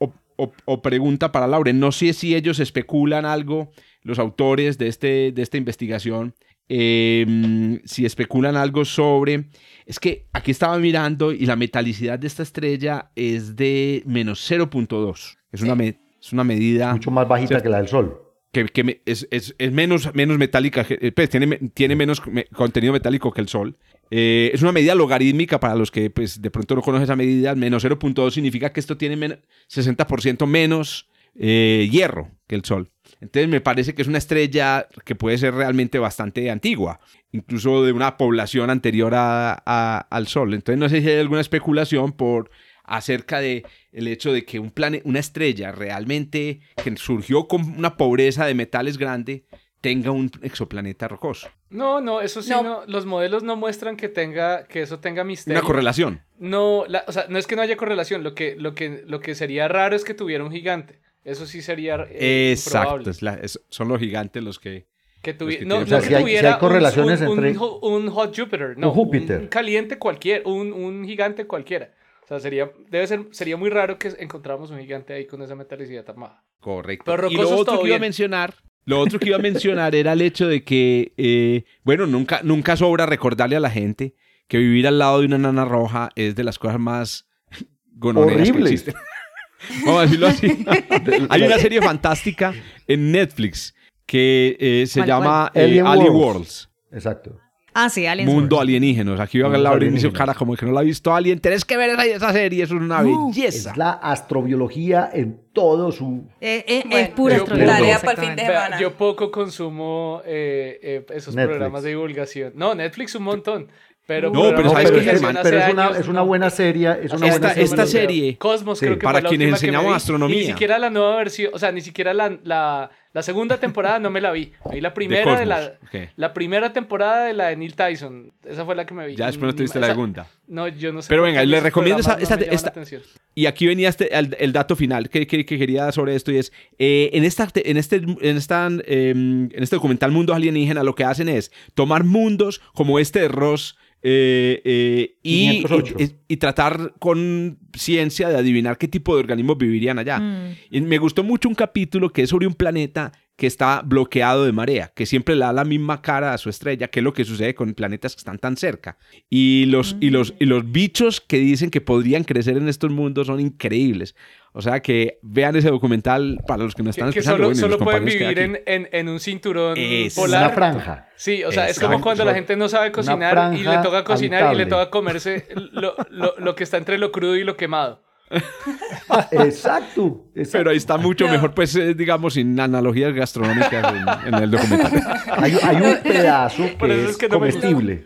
o pregunta para Lauren. No sé si ellos especulan algo, los autores de, este, de esta investigación, eh, si especulan algo sobre... Es que aquí estaba mirando y la metalicidad de esta estrella es de menos 0.2. Es, una me- es una medida Mucho más bajita que la del Sol. que, que es, es- es menos, menos metálica, eh, pues, tiene, tiene menos me- contenido metálico que el Sol. Eh, es una medida logarítmica para los que pues, de pronto no conocen esa medida. Menos 0.2 significa que esto tiene men- 60% menos eh, hierro que el Sol. Entonces me parece que es una estrella que puede ser realmente bastante antigua, incluso de una población anterior a- a- al Sol. Entonces no sé si hay alguna especulación por acerca de el hecho de que un plane- una estrella realmente que surgió con una pobreza de metales grande tenga un exoplaneta rocoso. No, no, eso sí, No. no. los modelos no muestran que tenga, que eso tenga misterio. Una correlación. No, la- o sea, no es que no haya correlación, lo que, lo que, lo que sería raro es que tuviera un gigante. Eso sí sería eh, Exacto. improbable. es la- es- son los gigantes los que... Que Los que no, tienen- no O sea, que si hay- si tuviera hay correlaciones un, un- entre- un ho- un hot Jupiter, no, Júpiter. un caliente cualquier, un, un gigante cualquiera. O sea, sería, debe ser, sería muy raro que encontráramos un gigante ahí con esa metalicidad tan baja. Correcto. Pero y lo otro todo que iba a mencionar, lo otro que iba a mencionar era el hecho de que, eh, bueno, nunca, nunca sobra recordarle a la gente que vivir al lado de una nana roja es de las cosas más gonoreas que Horribles. existen. Vamos a decirlo así. Hay una serie fantástica en Netflix que eh, se ¿Cuál, llama cuál? eh, Alien Alien Worlds. Worlds. Exacto. Ah, sí, Aliens Mundo World. alienígenos. Aquí va a hizo alienígenos. cara como que no la ha visto Alien. Tenés que ver esa, esa serie, es una belleza. Es la astrobiología en todo su... Eh, eh, Bueno, es pura tarea para el fin de semana. yo poco consumo eh, eh, esos Netflix. programas de divulgación. No, Netflix un montón. Pero No, pero programas ¿sabes Germán? hace pero es una, años, es una buena serie. Es una Esta- buena serie. esta serie- Cosmos Sí, creo que para quienes que enseñamos astronomía. Y ni siquiera la nueva versión, o sea, ni siquiera la, la, la segunda temporada no me la vi. Me vi la primera de, la, ok. la primera temporada de la de Neil Tyson. Esa fue la que me vi. Ya después no Ni- te viste o la segunda. No, yo no sé. Pero venga, le recomiendo esta- programas no esta- esta-. Y aquí venía este, el, el dato final que, que- que quería sobre esto y es, eh, en, esta, en, este, en, esta, eh, en este documental Mundos Alienígenas lo que hacen es tomar mundos como este de Ross eh, eh, y, 508. y- y tratar con ciencia de adivinar qué tipo de organismos vivirían allá. Mm. Y me gustó mucho un capítulo que es sobre un planeta que está bloqueado de marea, que siempre le da la misma cara a su estrella, que es lo que sucede con planetas que están tan cerca. Y los, y los, y los bichos que dicen que podrían crecer en estos mundos son increíbles. O sea que vean ese documental para los que no Que, están que escuchando. solo, bueno, y los solo pueden que vivir en, en, en un cinturón Es polar. Una franja. Sí, o sea, es como cuando la gente no sabe cocinar y le toca cocinar y le toca comerse lo, lo, lo que está entre lo crudo y lo quemado. Exacto. exacto. Pero ahí está mucho mejor, pues, eh, digamos, sin analogías gastronómicas en, en el documental. Hay, hay un pedazo Por que eso es, es que no comestible.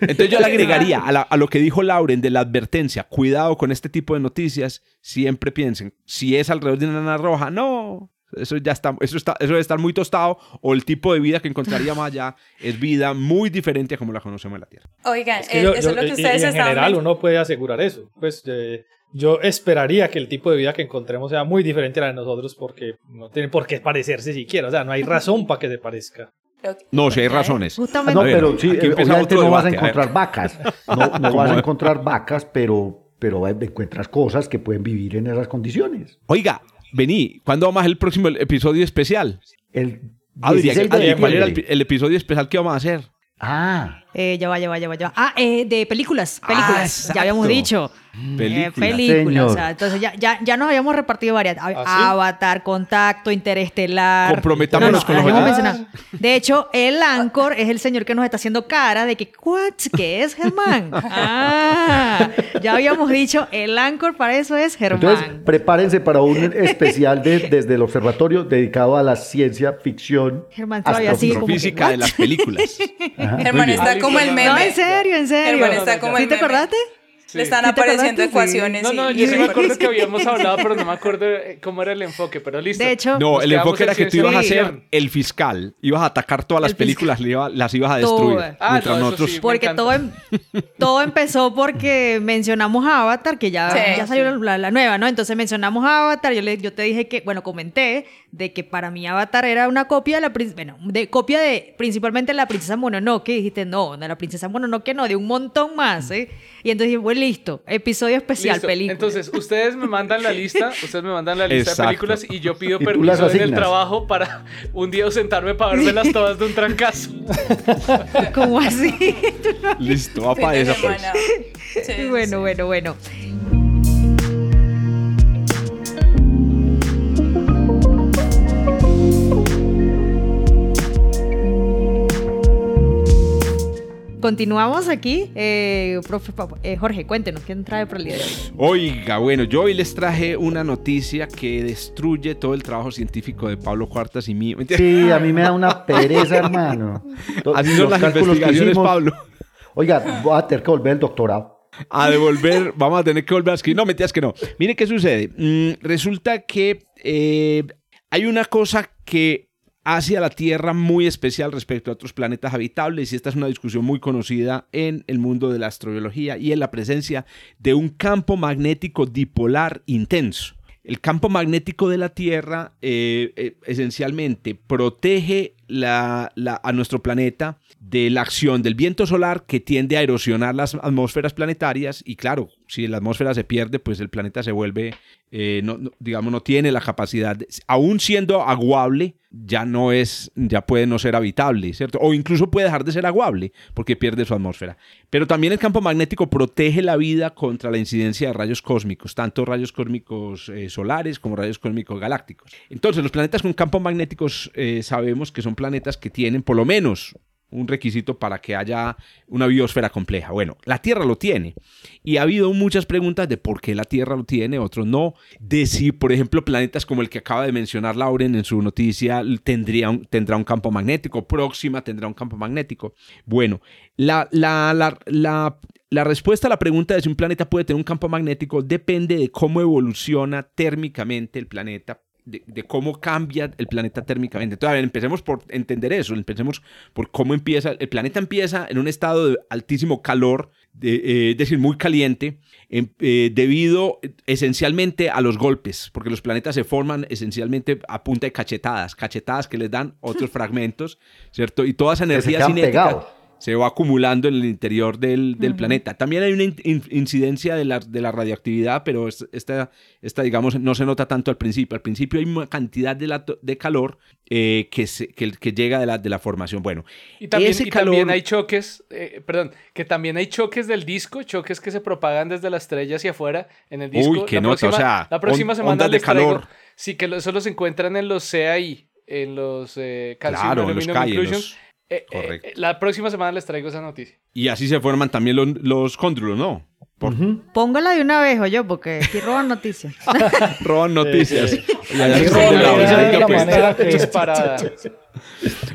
Entonces yo le agregaría a, la- a lo que dijo Lauren de la advertencia, cuidado con este tipo de noticias, siempre piensen, si es alrededor de una nana roja, no, eso ya está, eso está, eso debe estar muy tostado, o el tipo de vida que encontraríamos allá es vida muy diferente a como la conocemos en la Tierra. Oigan, Es que eh, yo- eso yo- es lo que y- ustedes y en estaban general uno puede asegurar eso. Pues eh, yo esperaría que el tipo de vida que encontremos sea muy diferente a la de nosotros porque no tiene por qué parecerse siquiera. O sea, no hay razón para que se parezca. No, si hay razones. Ah, Justamente. no, pero sí, aquí eh, obviamente no vas a encontrar vacas. No, no ¿Cómo vas a encontrar vacas, pero, pero encuentras cosas que pueden vivir en esas condiciones. Oiga, vení, ¿cuándo vamos a hacer el próximo episodio especial? El Adri, 16 de Adri, ¿cuál era el episodio especial que vamos a hacer? Ah, Eh, ya va, ya va, ya va, ya va. Ah, eh, de películas, películas. ya habíamos dicho. Películas. Eh, películas. O sea, entonces ya, ya, ya nos habíamos repartido varias. ¿Ah, Avatar, Contacto, Interestelar. Comprometámonos con las los hemos oyentes. mencionado. De hecho, el Anchor es el señor que nos está haciendo cara de que, ¿what? ¿Qué es Germán? Ah, ya habíamos dicho, el Anchor para eso es Germán. Entonces, prepárense para un especial de- desde el observatorio dedicado a la ciencia ficción. Germán todavía sigue como que, de las películas. Ajá, Germán está como el meme. No, en serio, en serio. Germán está como ¿Sí el te meme. acordaste? Le están ¿Sí te apareciendo ecuaciones. No, y- no, y yo sí me acuerdo que habíamos hablado, pero no me acuerdo cómo era el enfoque, pero listo. De hecho, No, el enfoque en era que tú ibas a ser el fiscal. Ibas a atacar todas las películas, las ibas a destruir. Ah, mientras no, eso nosotros... sí. Porque todo, em- todo empezó porque mencionamos a Avatar, que ya, Sí, ya salió la, la nueva, ¿no? Entonces mencionamos a Avatar, yo, le, yo te dije que, bueno, comenté de que para mí Avatar era una copia de la prin- bueno, de copia de principalmente la princesa Mononoke, y dijiste, no, de la princesa Mononoke no, de un montón más, ¿eh? Y entonces dije, bueno, listo, episodio especial, Listo. película. Entonces, ustedes me mandan la lista, ustedes me mandan la lista Exacto. de películas y yo pido Y permiso en el trabajo para un día sentarme para verlas todas de un trancazo. ¿Cómo así? Listo, va para esa pues. sí, bueno, bueno, bueno. Continuamos aquí. Eh, profe, eh, Jorge, cuéntenos, ¿quién trae para el día de hoy? Oiga, bueno, yo hoy les traje una noticia que destruye todo el trabajo científico de Pablo Cuartas y mío. Sí, a mí me da una pereza, hermano. Así los son las investigaciones, hicimos- Pablo. Oiga, voy a tener que volver el doctorado. A devolver, vamos a tener que volver a escribir. No, mentiras que no. Mire qué sucede. Mm, resulta que eh, hay una cosa que hace a la Tierra muy especial respecto a otros planetas habitables y esta es una discusión muy conocida en el mundo de la astrobiología y en la presencia de un campo magnético dipolar intenso. El campo magnético de la Tierra eh, eh, esencialmente protege a nuestro planeta de la acción del viento solar que tiende a erosionar las atmósferas planetarias y claro, si la atmósfera se pierde, pues el planeta se vuelve, eh, digamos, no tiene la capacidad, aún siendo aguable, ya no es, ya puede no ser habitable, ¿cierto? O incluso puede dejar de ser aguable porque pierde su atmósfera. Pero también el campo magnético protege la vida contra la incidencia de rayos cósmicos, tanto rayos cósmicos eh, solares como rayos cósmicos galácticos. Entonces, los planetas con campos magnéticos eh, sabemos que son planetas que tienen por lo menos un requisito para que haya una biosfera compleja. Bueno, la Tierra lo tiene. Y ha habido muchas preguntas de por qué la Tierra lo tiene, otros no. De si, por ejemplo, planetas como el que acaba de mencionar Lauren en su noticia tendría un- tendrá un campo magnético, Próxima tendrá un campo magnético. Bueno, la, la, la, la, la respuesta a la pregunta de si un planeta puede tener un campo magnético depende de cómo evoluciona térmicamente el planeta de, de cómo cambia el planeta térmicamente. Entonces, a ver, empecemos por entender eso, empecemos por cómo empieza. El planeta empieza en un estado de altísimo calor, de, eh, es decir, muy caliente, em- eh, debido esencialmente a los golpes, porque los planetas se forman esencialmente a punta de cachetadas, cachetadas que les dan otros fragmentos, ¿cierto? Y toda esa energía cinética. Se va acumulando en el interior del, del planeta. También hay una in- in- incidencia de la, de la radioactividad, pero es- esta, esta, digamos, no se nota tanto al principio. Al principio hay una cantidad de, la- de calor eh, que, se- que, que llega de la, de la formación. Bueno, Y también, ese y calor... también hay choques, eh, perdón, que también hay choques del disco, choques que se propagan desde la estrella hacia afuera en el disco. Uy, nota, próxima, o sea, la próxima on- semana ondas de traigo- calor. sí, que eso los encuentran en los CAI, en los eh, Calcium Claro, en los Aluminum Eh, eh, correcto. la próxima semana les traigo esa noticia. Y así se forman también los, los cóndrulos, ¿no? Por- Póngala de una vez, o yo, porque aquí roban noticias. Roban noticias. Y allá Sí, se roban esconde la noticias hora. de Venga, la pues. manera que- Disparada.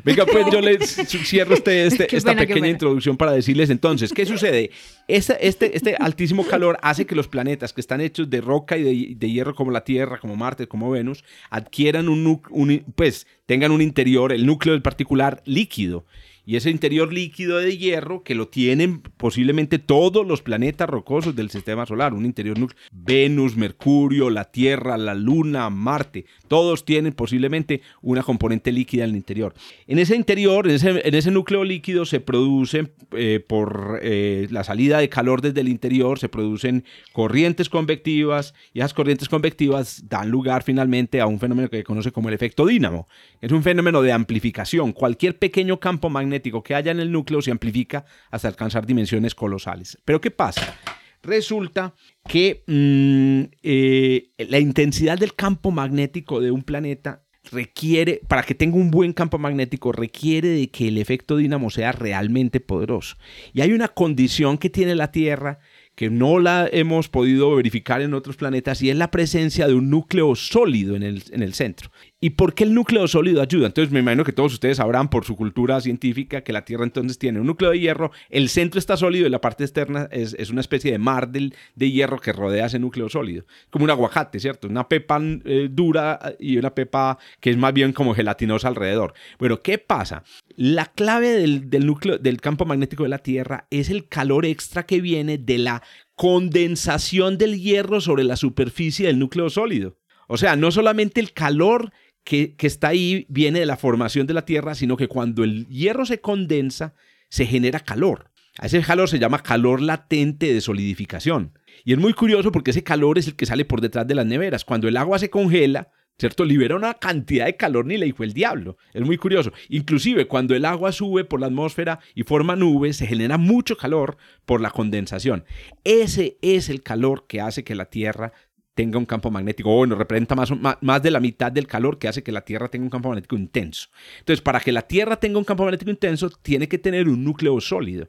Venga, pues yo les cierro este, este- esta pena, pequeña introducción para decirles entonces, ¿qué sucede? Este, este, este altísimo calor hace que los planetas que están hechos de roca y de, de hierro como la Tierra, como Marte, como Venus, adquieran un, un- pues tengan un interior, el núcleo del particular líquido. Y ese interior líquido de hierro que lo tienen posiblemente todos los planetas rocosos del sistema solar, un interior núcleo. Venus, Mercurio, la Tierra, la Luna, Marte. Todos tienen posiblemente una componente líquida en el interior. En ese interior, en ese, núcleo líquido, se producen, eh, por eh, la salida de calor desde el interior, se producen corrientes convectivas y esas corrientes convectivas dan lugar finalmente a un fenómeno que se conoce como el efecto dínamo. Es un fenómeno de amplificación. Cualquier pequeño campo magnético que haya en el núcleo se amplifica hasta alcanzar dimensiones colosales. Pero ¿qué pasa? Resulta que mm, eh, la intensidad del campo magnético de un planeta requiere, para que tenga un buen campo magnético, requiere de que el efecto dínamo sea realmente poderoso. Y hay una condición que tiene la Tierra que no la hemos podido verificar en otros planetas y es la presencia de un núcleo sólido en el, en el centro. ¿Y por qué el núcleo sólido ayuda? Entonces me imagino que todos ustedes sabrán por su cultura científica que la Tierra entonces tiene un núcleo de hierro, el centro está sólido y la parte externa es, una especie de mar de hierro que rodea ese núcleo sólido. Como un aguacate, ¿cierto? Una pepa eh, dura y una pepa que es más bien como gelatinosa alrededor. Bueno, ¿qué pasa? La clave del, del núcleo, del campo magnético de la Tierra es el calor extra que viene de la condensación del hierro sobre la superficie del núcleo sólido. O sea, no solamente el calor que, está ahí viene de la formación de la Tierra, sino que cuando el hierro se condensa, se genera calor. A ese calor se llama calor latente de solidificación. Y es muy curioso porque ese calor es el que sale por detrás de las neveras. Cuando el agua se congela, ¿cierto? Libera una cantidad de calor ni le dijo el diablo. Es muy curioso. Inclusive cuando el agua sube por la atmósfera y forma nubes, se genera mucho calor por la condensación. Ese es el calor que hace que la Tierra tenga un campo magnético, bueno, representa más, más, de la mitad del calor que hace que la Tierra tenga un campo magnético intenso. Entonces, para que la Tierra tenga un campo magnético intenso, tiene que tener un núcleo sólido.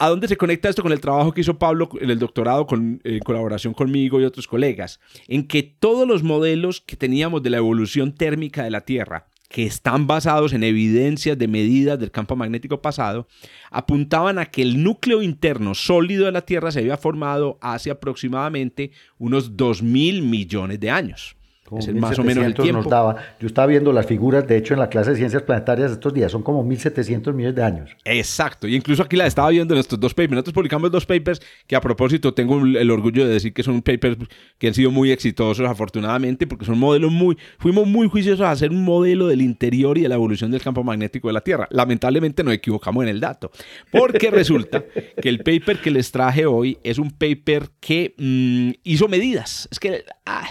¿A dónde se conecta esto con el trabajo que hizo Pablo en el doctorado con, en colaboración conmigo y otros colegas? En que todos los modelos que teníamos de la evolución térmica de la Tierra, que están basados en evidencias de medidas del campo magnético pasado, apuntaban a que el núcleo interno sólido de la Tierra se había formado hace aproximadamente unos 2 mil millones de años es más o menos el tiempo. Nos daba. Yo estaba viendo las figuras, de hecho, en la clase de ciencias planetarias estos días, son como 1.700 millones de años. Exacto, y incluso aquí la estaba viendo en estos dos papers. Nosotros publicamos dos papers que a propósito tengo el orgullo de decir que son papers que han sido muy exitosos, afortunadamente, porque son modelos muy, fuimos muy juiciosos a hacer un modelo del interior y de la evolución del campo magnético de la Tierra. Lamentablemente nos equivocamos en el dato, porque resulta que el paper que les traje hoy es un paper que mm, hizo medidas. Es que, ah,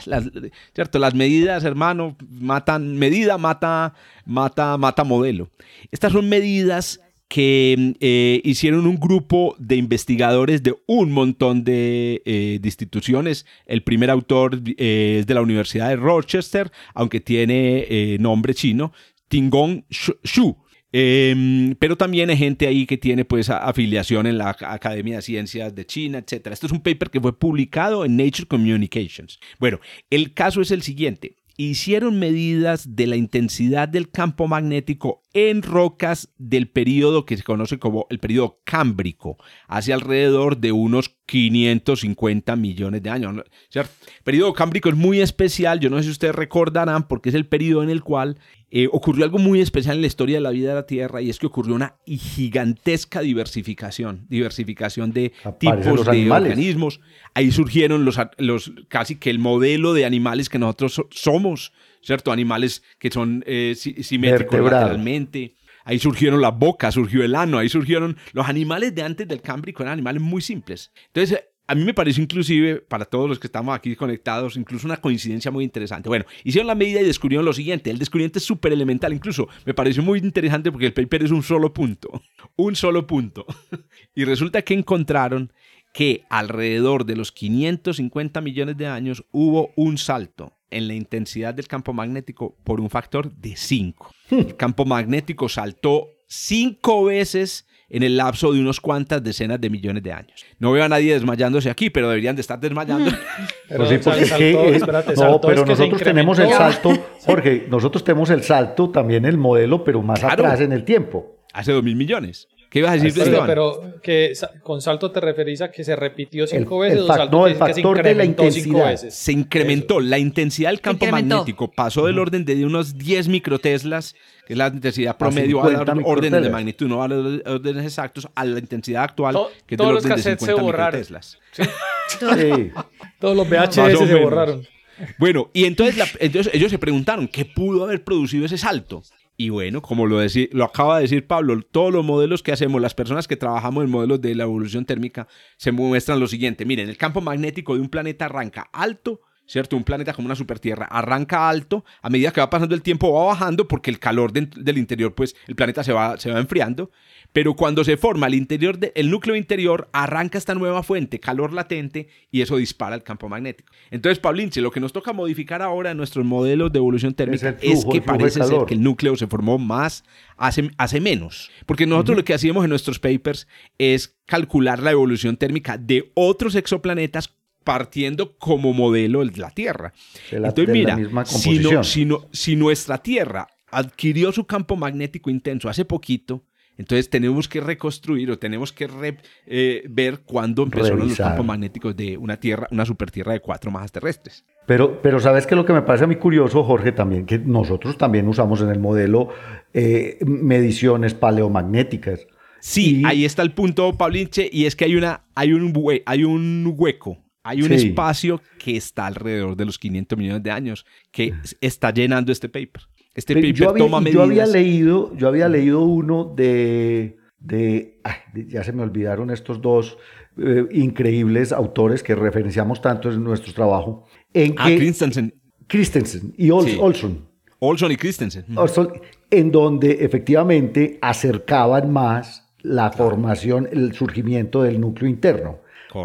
¿cierto? Las medidas, hermano, matan, medida mata, mata, mata modelo. Estas son medidas que eh, hicieron un grupo de investigadores de un montón de, eh, instituciones. El primer autor eh, es de la Universidad de Rochester, aunque tiene nombre chino, Tingong Shu. Em, pero también hay gente ahí que tiene pues afiliación en la Academia de Ciencias de China, etc. Esto es un paper que fue publicado en Nature Communications. Bueno, el caso es el siguiente. Hicieron medidas de la intensidad del campo magnético en rocas del periodo que se conoce como el periodo cámbrico, hace alrededor de unos 550 millones de años. El periodo cámbrico es muy especial, yo no sé si ustedes recordarán, porque es el periodo en el cual eh, ocurrió algo muy especial en la historia de la vida de la Tierra y es que ocurrió una gigantesca diversificación, diversificación de tipos de organismos. Ahí surgieron los, los, casi que el modelo de animales que nosotros somos ¿cierto? Animales que son eh, simétricos lateralmente. Ahí surgieron las bocas, surgió el ano, ahí surgieron los animales de antes del Cámbrico, eran animales muy simples. Entonces, a mí me pareció inclusive, para todos los que estamos aquí conectados, incluso una coincidencia muy interesante. Bueno, hicieron la medida y descubrieron lo siguiente. El descubrimiento es súper elemental. Incluso me pareció muy interesante porque el paper es un solo punto. Un solo punto. Y resulta que encontraron que alrededor de los 550 millones de años hubo un salto en la intensidad del campo magnético por un factor de 5. El campo magnético saltó 5 veces en el lapso de unos cuantas decenas de millones de años. No veo a nadie desmayándose aquí, pero deberían de estar desmayando. pero sí, porque no, pero nosotros tenemos el salto, Jorge, nosotros tenemos el salto también el modelo, pero más atrás en el tiempo. Hace dos mil millones. ¿Qué ibas a decir, pero, pero que con salto te referís a que se repitió cinco veces o salto no, el factor de la intensidad. Se incrementó. La intensidad del campo magnético pasó del orden de unos 10 microteslas, que es la intensidad promedio, a, a órdenes de magnitud, no a los órdenes exactos, a la intensidad actual, que es del orden de 50 microteslas. Sí. Todos los VHS se borraron. Bueno, y entonces, entonces ellos se preguntaron, ¿qué pudo haber producido ese salto? Y bueno, como lo, lo acaba de decir Pablo, todos los modelos que hacemos, las personas que trabajamos en modelos de la evolución térmica, se muestran lo siguiente. Miren, el campo magnético de un planeta arranca alto ¿cierto? Un planeta como una supertierra arranca alto, a medida que va pasando el tiempo va bajando porque el calor del interior, pues el planeta se va, se va enfriando, pero cuando se forma el, interior el núcleo interior, arranca esta nueva fuente, calor latente, y eso dispara el campo magnético. Entonces, Paulinche, lo que nos toca modificar ahora en nuestros modelos de evolución térmica es, que parece ser que el núcleo se formó más hace, hace menos, porque nosotros lo que hacíamos en nuestros papers es calcular la evolución térmica de otros exoplanetas partiendo como modelo de la Tierra. Entonces, mira, si, si, nuestra Tierra adquirió su campo magnético intenso hace poquito, entonces tenemos que reconstruir o tenemos que eh, ver cuándo empezaron los campos magnéticos de una Tierra, una supertierra de cuatro masas terrestres. Pero, pero sabes que lo que me parece a mí curioso, Jorge, también, que nosotros también usamos en el modelo eh, mediciones paleomagnéticas. Sí, ahí está el punto, Paulinche, y es que hay, una, hay, un, hay un hueco hay un espacio que está alrededor de los 500 millones de años que está llenando este paper. Este paper yo había, toma medidas. Yo había leído, yo había leído uno de, de, ya se me olvidaron estos dos eh, increíbles autores que referenciamos tanto en nuestro trabajo. En ah, Christensen. Christensen y Olson. Olson y Christensen. en donde efectivamente acercaban más la formación, el surgimiento del núcleo interno.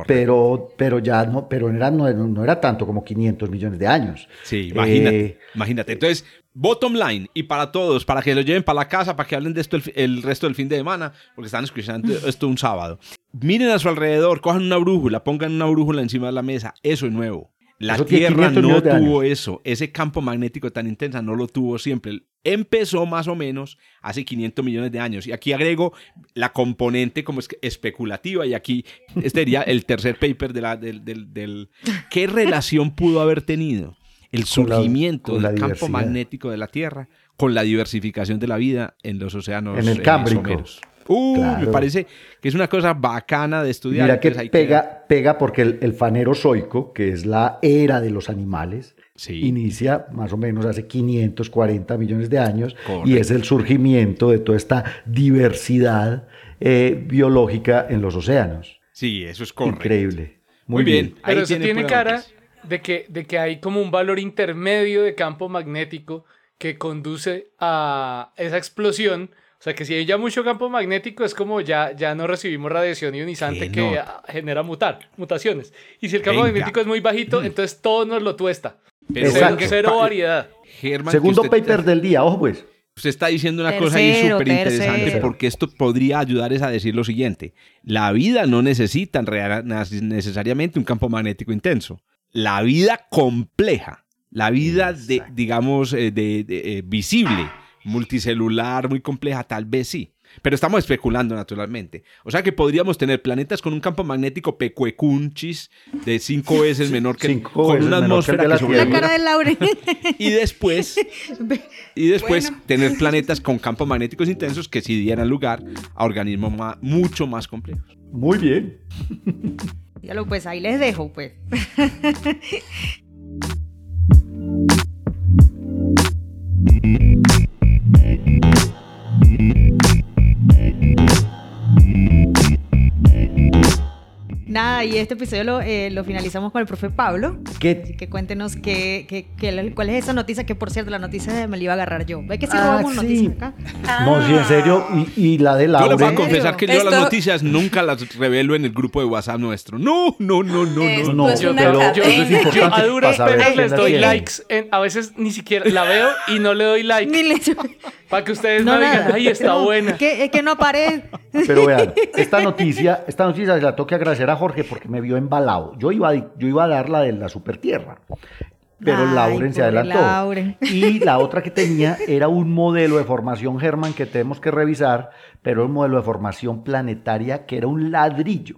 Pero, pero ya no, pero era, no, era tanto como 500 millones de años. Sí, imagínate. Eh, imagínate. Entonces, bottom line, y para todos, para que lo lleven para la casa, para que hablen de esto el, resto del fin de semana, porque están escuchando esto un sábado. Miren a su alrededor, cojan una brújula, pongan una brújula encima de la mesa. Eso es nuevo. La Tierra no tuvo eso, ese campo magnético tan intenso no lo tuvo siempre. Empezó más o menos hace 500 millones de años. Y aquí agrego la componente como es especulativa y aquí este sería el tercer paper de la, del, del, ¿Qué relación pudo haber tenido el surgimiento del campo magnético de la Tierra con la diversificación de la vida en los océanos En el Cámbrico. Uh, me parece que es una cosa bacana de estudiar. Mira que pega, pega porque el, el fanerozoico, que es la era de los animales, inicia más o menos hace 540 millones de años y es el surgimiento de toda esta diversidad eh, biológica en los océanos. Sí, eso es correcto. Increíble. Muy, bien. Pero eso tiene cara de que, de que hay como un valor intermedio de campo magnético que conduce a esa explosión o sea que si hay ya mucho campo magnético es como ya, ya no recibimos radiación ionizante que genera mutar, mutaciones. Y si el campo magnético es muy bajito, entonces todo nos lo tuesta. Cero, cero variedad. Segundo paper del día, ojo pues. Usted está diciendo una cosa ahí súper interesante porque esto podría ayudar a decir lo siguiente. La vida no necesita necesariamente un campo magnético intenso. La vida compleja, la vida, de, digamos, eh, de, eh, visible, multicelular, muy compleja, tal vez sí. Pero estamos especulando naturalmente. O sea que podríamos tener planetas con un campo magnético pecuecunchis de cinco veces menor que con una atmósfera que, la, la cara de Laure. Y después y después tener planetas con campos magnéticos intensos que sí dieran lugar a organismos mucho más complejos. Muy bien. Ya lo pues ahí les dejo pues. Nada, y este episodio lo, eh, lo, finalizamos con el profe Pablo. ¿Qué? Que cuéntenos qué, qué, qué, cuál es esa noticia, que por cierto, la noticia me la iba a agarrar yo. ¿Ve que si ah, robamos noticias acá? No, sí, en serio. Y, y la de la. Yo le voy a confesar que yo las noticias nunca las revelo en el grupo de WhatsApp nuestro. No, no, no, no, no. no, yo, pero yo, es importante a duras penas les doy likes. En, a veces ni siquiera la veo y no le doy like. Ni le... Para que ustedes no, digan, ay, está buena. Que, es que no aparece. Pero vean, esta noticia, esta noticia se la tengo que agradecer a Jorge porque me vio embalado. Yo iba, yo iba a dar la de la supertierra. Pero Lauren se adelantó. Y la otra que tenía era un modelo de formación Germán que tenemos que revisar, pero un modelo de formación planetaria que era un ladrillo.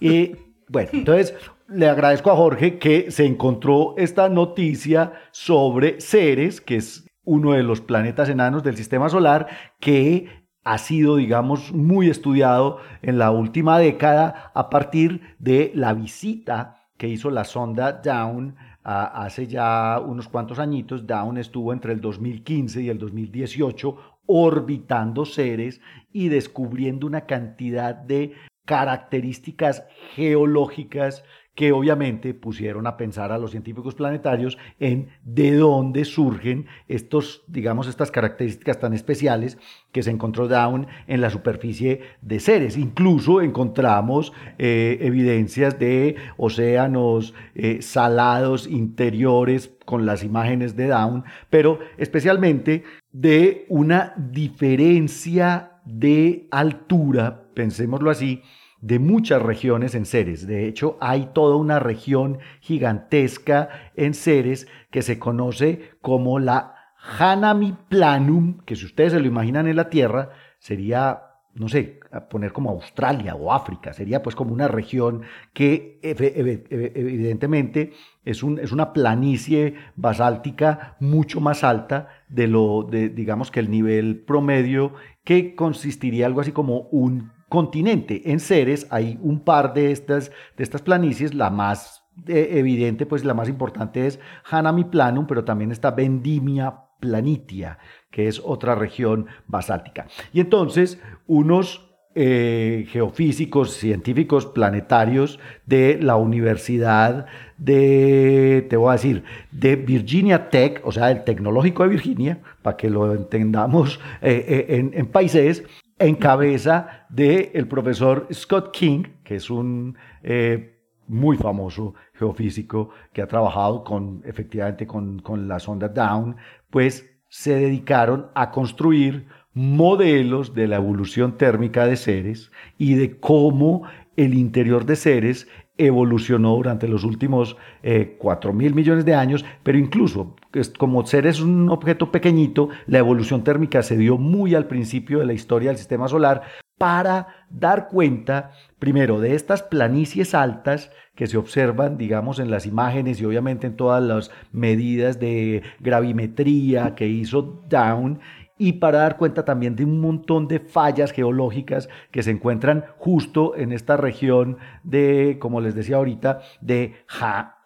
Y bueno, entonces le agradezco a Jorge que se encontró esta noticia sobre Ceres, que es uno de los planetas enanos del sistema solar que ha sido, digamos, muy estudiado en la última década a partir de la visita que hizo la sonda Down hace ya unos cuantos añitos, Down estuvo entre el 2015 y el 2018 orbitando Ceres y descubriendo una cantidad de características geológicas que obviamente pusieron a pensar a los científicos planetarios en de dónde surgen estos, digamos, estas características tan especiales que se encontró Down en la superficie de Ceres. Incluso encontramos eh, evidencias de océanos eh, salados interiores con las imágenes de Down, pero especialmente de una diferencia de altura, pensémoslo así, de muchas regiones en Ceres. De hecho, hay toda una región gigantesca en Ceres que se conoce como la Hanami Planum, que si ustedes se lo imaginan en la Tierra, sería, no sé, poner como Australia o África, sería pues como una región que evidentemente es, un, es una planicie basáltica mucho más alta de lo, de, digamos que el nivel promedio, que consistiría algo así como un continente. En Ceres hay un par de estas, de estas planicies, la más eh, evidente, pues la más importante es Hanami Planum, pero también está Vendimia Planitia, que es otra región basáltica. Y entonces, unos eh, geofísicos, científicos planetarios de la Universidad de, te voy a decir, de Virginia Tech, o sea, el Tecnológico de Virginia, para que lo entendamos eh, en, en países, en cabeza del el profesor Scott King, que es un eh, muy famoso geofísico que ha trabajado con, efectivamente con, con la sonda Down, pues se dedicaron a construir modelos de la evolución térmica de Ceres y de cómo el interior de Ceres evolucionó durante los últimos eh, 4 mil millones de años, pero incluso como Ceres es un objeto pequeñito, la evolución térmica se dio muy al principio de la historia del sistema solar para dar cuenta, primero, de estas planicies altas que se observan, digamos, en las imágenes y obviamente en todas las medidas de gravimetría que hizo Down, y para dar cuenta también de un montón de fallas geológicas que se encuentran justo en esta región de, como les decía ahorita, de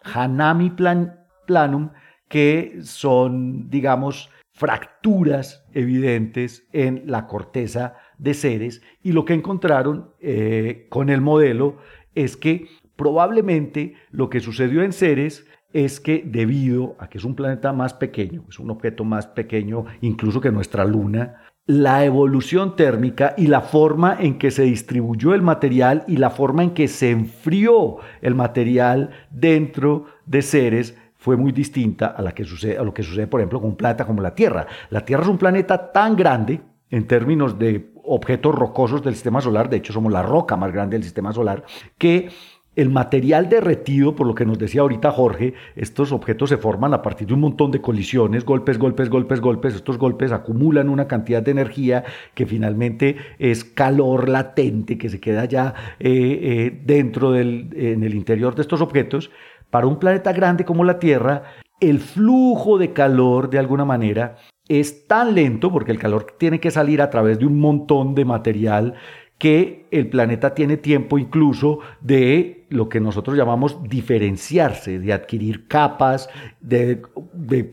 Hanami Planum, que son, digamos, fracturas evidentes en la corteza de Ceres. Y lo que encontraron eh, con el modelo es que probablemente lo que sucedió en Ceres es que debido a que es un planeta más pequeño, es un objeto más pequeño incluso que nuestra luna, la evolución térmica y la forma en que se distribuyó el material y la forma en que se enfrió el material dentro de Ceres fue muy distinta a, la que sucede, a lo que sucede, por ejemplo, con un planeta como la Tierra. La Tierra es un planeta tan grande en términos de objetos rocosos del sistema solar, de hecho somos la roca más grande del sistema solar, que el material derretido, por lo que nos decía ahorita Jorge, estos objetos se forman a partir de un montón de colisiones, golpes, golpes, golpes, golpes. Estos golpes acumulan una cantidad de energía que finalmente es calor latente que se queda ya eh, eh, dentro del, en el interior de estos objetos. Para un planeta grande como la Tierra, el flujo de calor, de alguna manera, es tan lento, porque el calor tiene que salir a través de un montón de material que el planeta tiene tiempo incluso de lo que nosotros llamamos diferenciarse, de adquirir capas, de,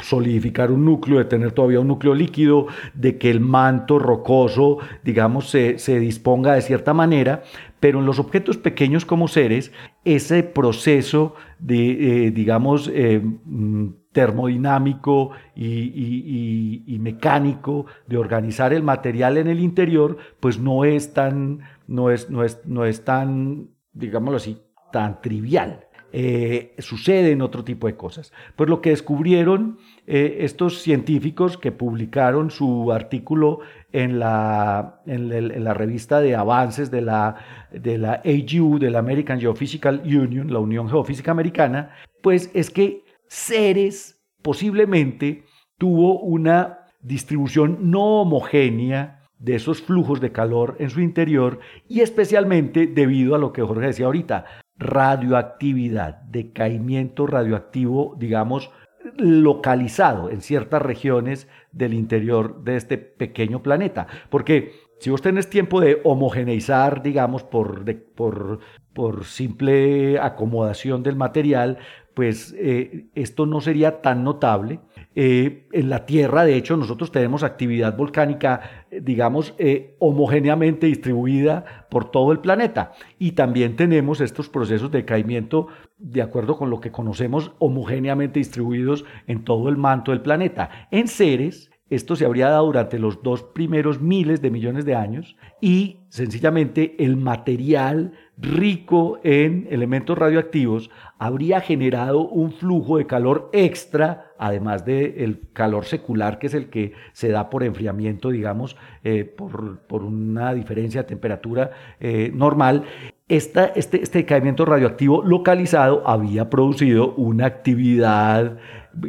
solidificar un núcleo, de tener todavía un núcleo líquido, de que el manto rocoso, digamos, se, disponga de cierta manera, pero en los objetos pequeños como seres, ese proceso de, eh, digamos, eh, mm, termodinámico y, mecánico de organizar el material en el interior, pues no es tan, no es, no es, no es tan, digámoslo así, tan trivial. Eh, suceden otro tipo de cosas. Pues lo que descubrieron eh, estos científicos que publicaron su artículo en la, en, la revista de avances de la, de la AGU, de la American Geophysical Union, la Unión Geofísica Americana, pues es que Ceres posiblemente tuvo una distribución no homogénea de esos flujos de calor en su interior y especialmente debido a lo que Jorge decía ahorita, radioactividad, decaimiento radioactivo, digamos, localizado en ciertas regiones del interior de este pequeño planeta. Porque si vos tenés tiempo de homogeneizar, digamos, por, por, por simple acomodación del material, pues eh, esto no sería tan notable. Eh, en la Tierra, de hecho, nosotros tenemos actividad volcánica, eh, digamos, homogéneamente distribuida por todo el planeta. Y también tenemos estos procesos de caimiento, de acuerdo con lo que conocemos, homogéneamente distribuidos en todo el manto del planeta. En Ceres, esto se habría dado durante los dos primeros miles de millones de años y sencillamente el material rico en elementos radioactivos habría generado un flujo de calor extra, además del calor secular, que es el que se da por enfriamiento, digamos, eh, por, una diferencia de temperatura eh, normal. este, este caimiento radioactivo localizado había producido una actividad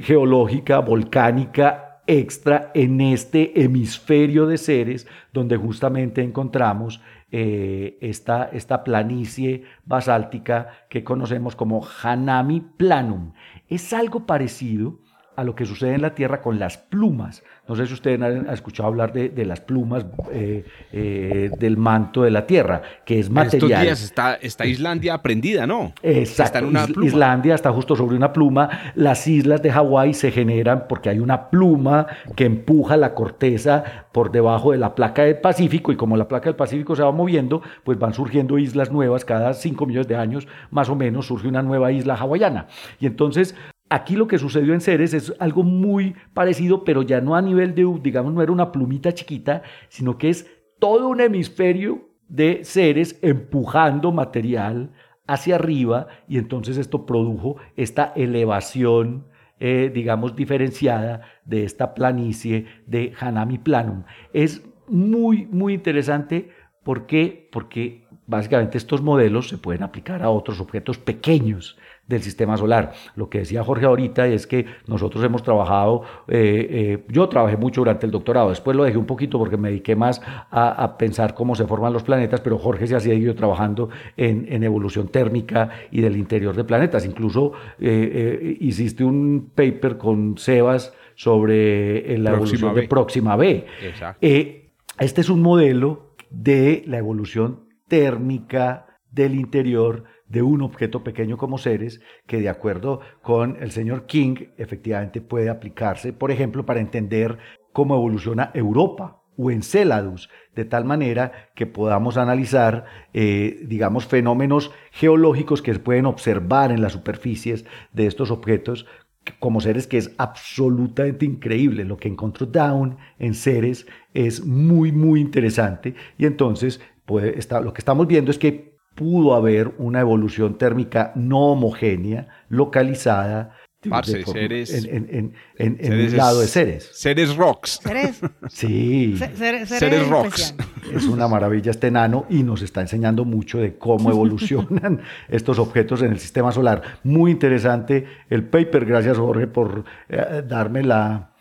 geológica, volcánica, extra en este hemisferio de seres donde justamente encontramos eh, esta, esta planicie basáltica que conocemos como Hanami Planum. Es algo parecido a lo que sucede en la Tierra con las plumas. No sé si ustedes han escuchado hablar de, las plumas eh, eh, del manto de la Tierra, que es material. Estos días está, está Islandia prendida, ¿no? Exacto. Está en una pluma. Islandia está justo sobre una pluma. Las islas de Hawái se generan porque hay una pluma que empuja la corteza por debajo de la placa del Pacífico y como la placa del Pacífico se va moviendo, pues van surgiendo islas nuevas cada 5 millones de años, más o menos, surge una nueva isla hawaiana. Y entonces Aquí lo que sucedió en Ceres es algo muy parecido, pero ya no a nivel de, digamos, no era una plumita chiquita, sino que es todo un hemisferio de Ceres empujando material hacia arriba y entonces esto produjo esta elevación, eh, digamos, diferenciada de esta planicie de Hanami Planum. Es muy, muy interesante. ¿Por qué? Porque básicamente estos modelos se pueden aplicar a otros objetos pequeños del sistema solar. Lo que decía Jorge ahorita es que nosotros hemos trabajado, eh, eh, yo trabajé mucho durante el doctorado, después lo dejé un poquito porque me dediqué más a, pensar cómo se forman los planetas, pero Jorge se ha seguido trabajando en, evolución térmica y del interior de planetas. Incluso eh, hiciste un paper con Sebas sobre la evolución de Próxima B. este es un modelo de la evolución térmica del interior de un objeto pequeño como seres que de acuerdo con el señor King efectivamente puede aplicarse, por ejemplo, para entender cómo evoluciona Europa o Enceladus, de tal manera que podamos analizar, eh, digamos, fenómenos geológicos que se pueden observar en las superficies de estos objetos como seres que es absolutamente increíble. Lo que encontró Down en seres es muy, muy interesante y entonces puede lo que estamos viendo es que pudo haber una evolución térmica no homogénea, localizada seres, en, el lado de seres. Seres rocks. Seres. Sí. seres, rocks. Es una maravilla este enano y nos está enseñando mucho de cómo evolucionan estos objetos en el sistema solar. Muy interesante el paper. Gracias, Jorge, por eh, darme la,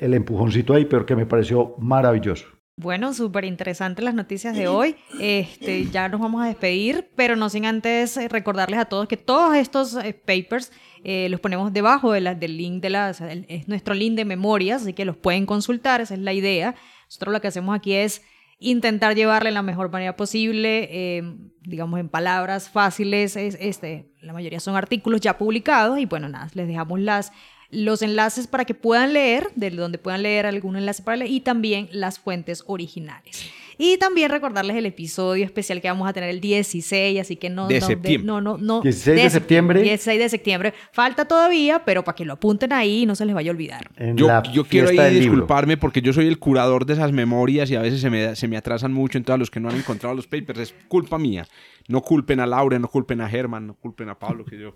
el empujoncito ahí, pero que me pareció maravilloso. Bueno, súper interesantes las noticias de hoy. Este, ya nos vamos a despedir, pero no sin antes eh, recordarles a todos que todos estos eh, papers eh, los ponemos debajo de del link de las, es nuestro link de memorias, así que los pueden consultar, esa es la idea. Nosotros lo que hacemos aquí es intentar llevarle la mejor manera posible, digamos en palabras fáciles, este, la mayoría son artículos ya publicados y bueno, nada, les dejamos las los enlaces para que puedan leer, de donde puedan leer algún enlace para leer, y también las fuentes originales. Y también recordarles el episodio especial que vamos a tener el 16, así que no... De no, septiembre. no, no, no. 16 de, septiembre. 16 de septiembre. Falta todavía, pero para que lo apunten ahí y no se les vaya a olvidar. Yo, yo quiero ahí disculparme porque yo soy el curador de esas memorias y a veces se me, se me atrasan mucho. Entonces, a los que no han encontrado los papers, es culpa mía. No culpen a Laura, no culpen a Germán, no culpen a Pablo, que yo.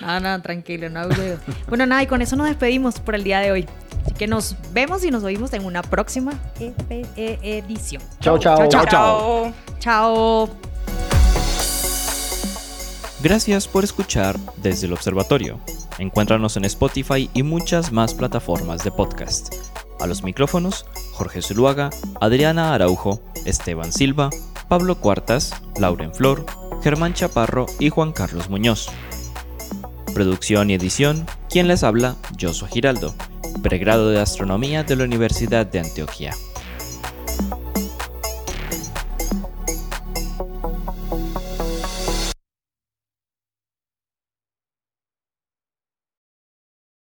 no, no, tranquilo, no Bueno, nada, y con eso nos despedimos por el día de hoy. Así que nos vemos y nos oímos en una próxima e edición. Chao, chao. Chao, chao. Chao. Gracias por escuchar desde el observatorio. Encuéntranos en Spotify y muchas más plataformas de podcast. A los micrófonos, Jorge Zuluaga, Adriana Araujo, Esteban Silva, Pablo Cuartas, Lauren Flor, Germán Chaparro y Juan Carlos Muñoz. Producción y edición, quien les habla, Josué Giraldo, pregrado de Astronomía de la Universidad de Antioquia.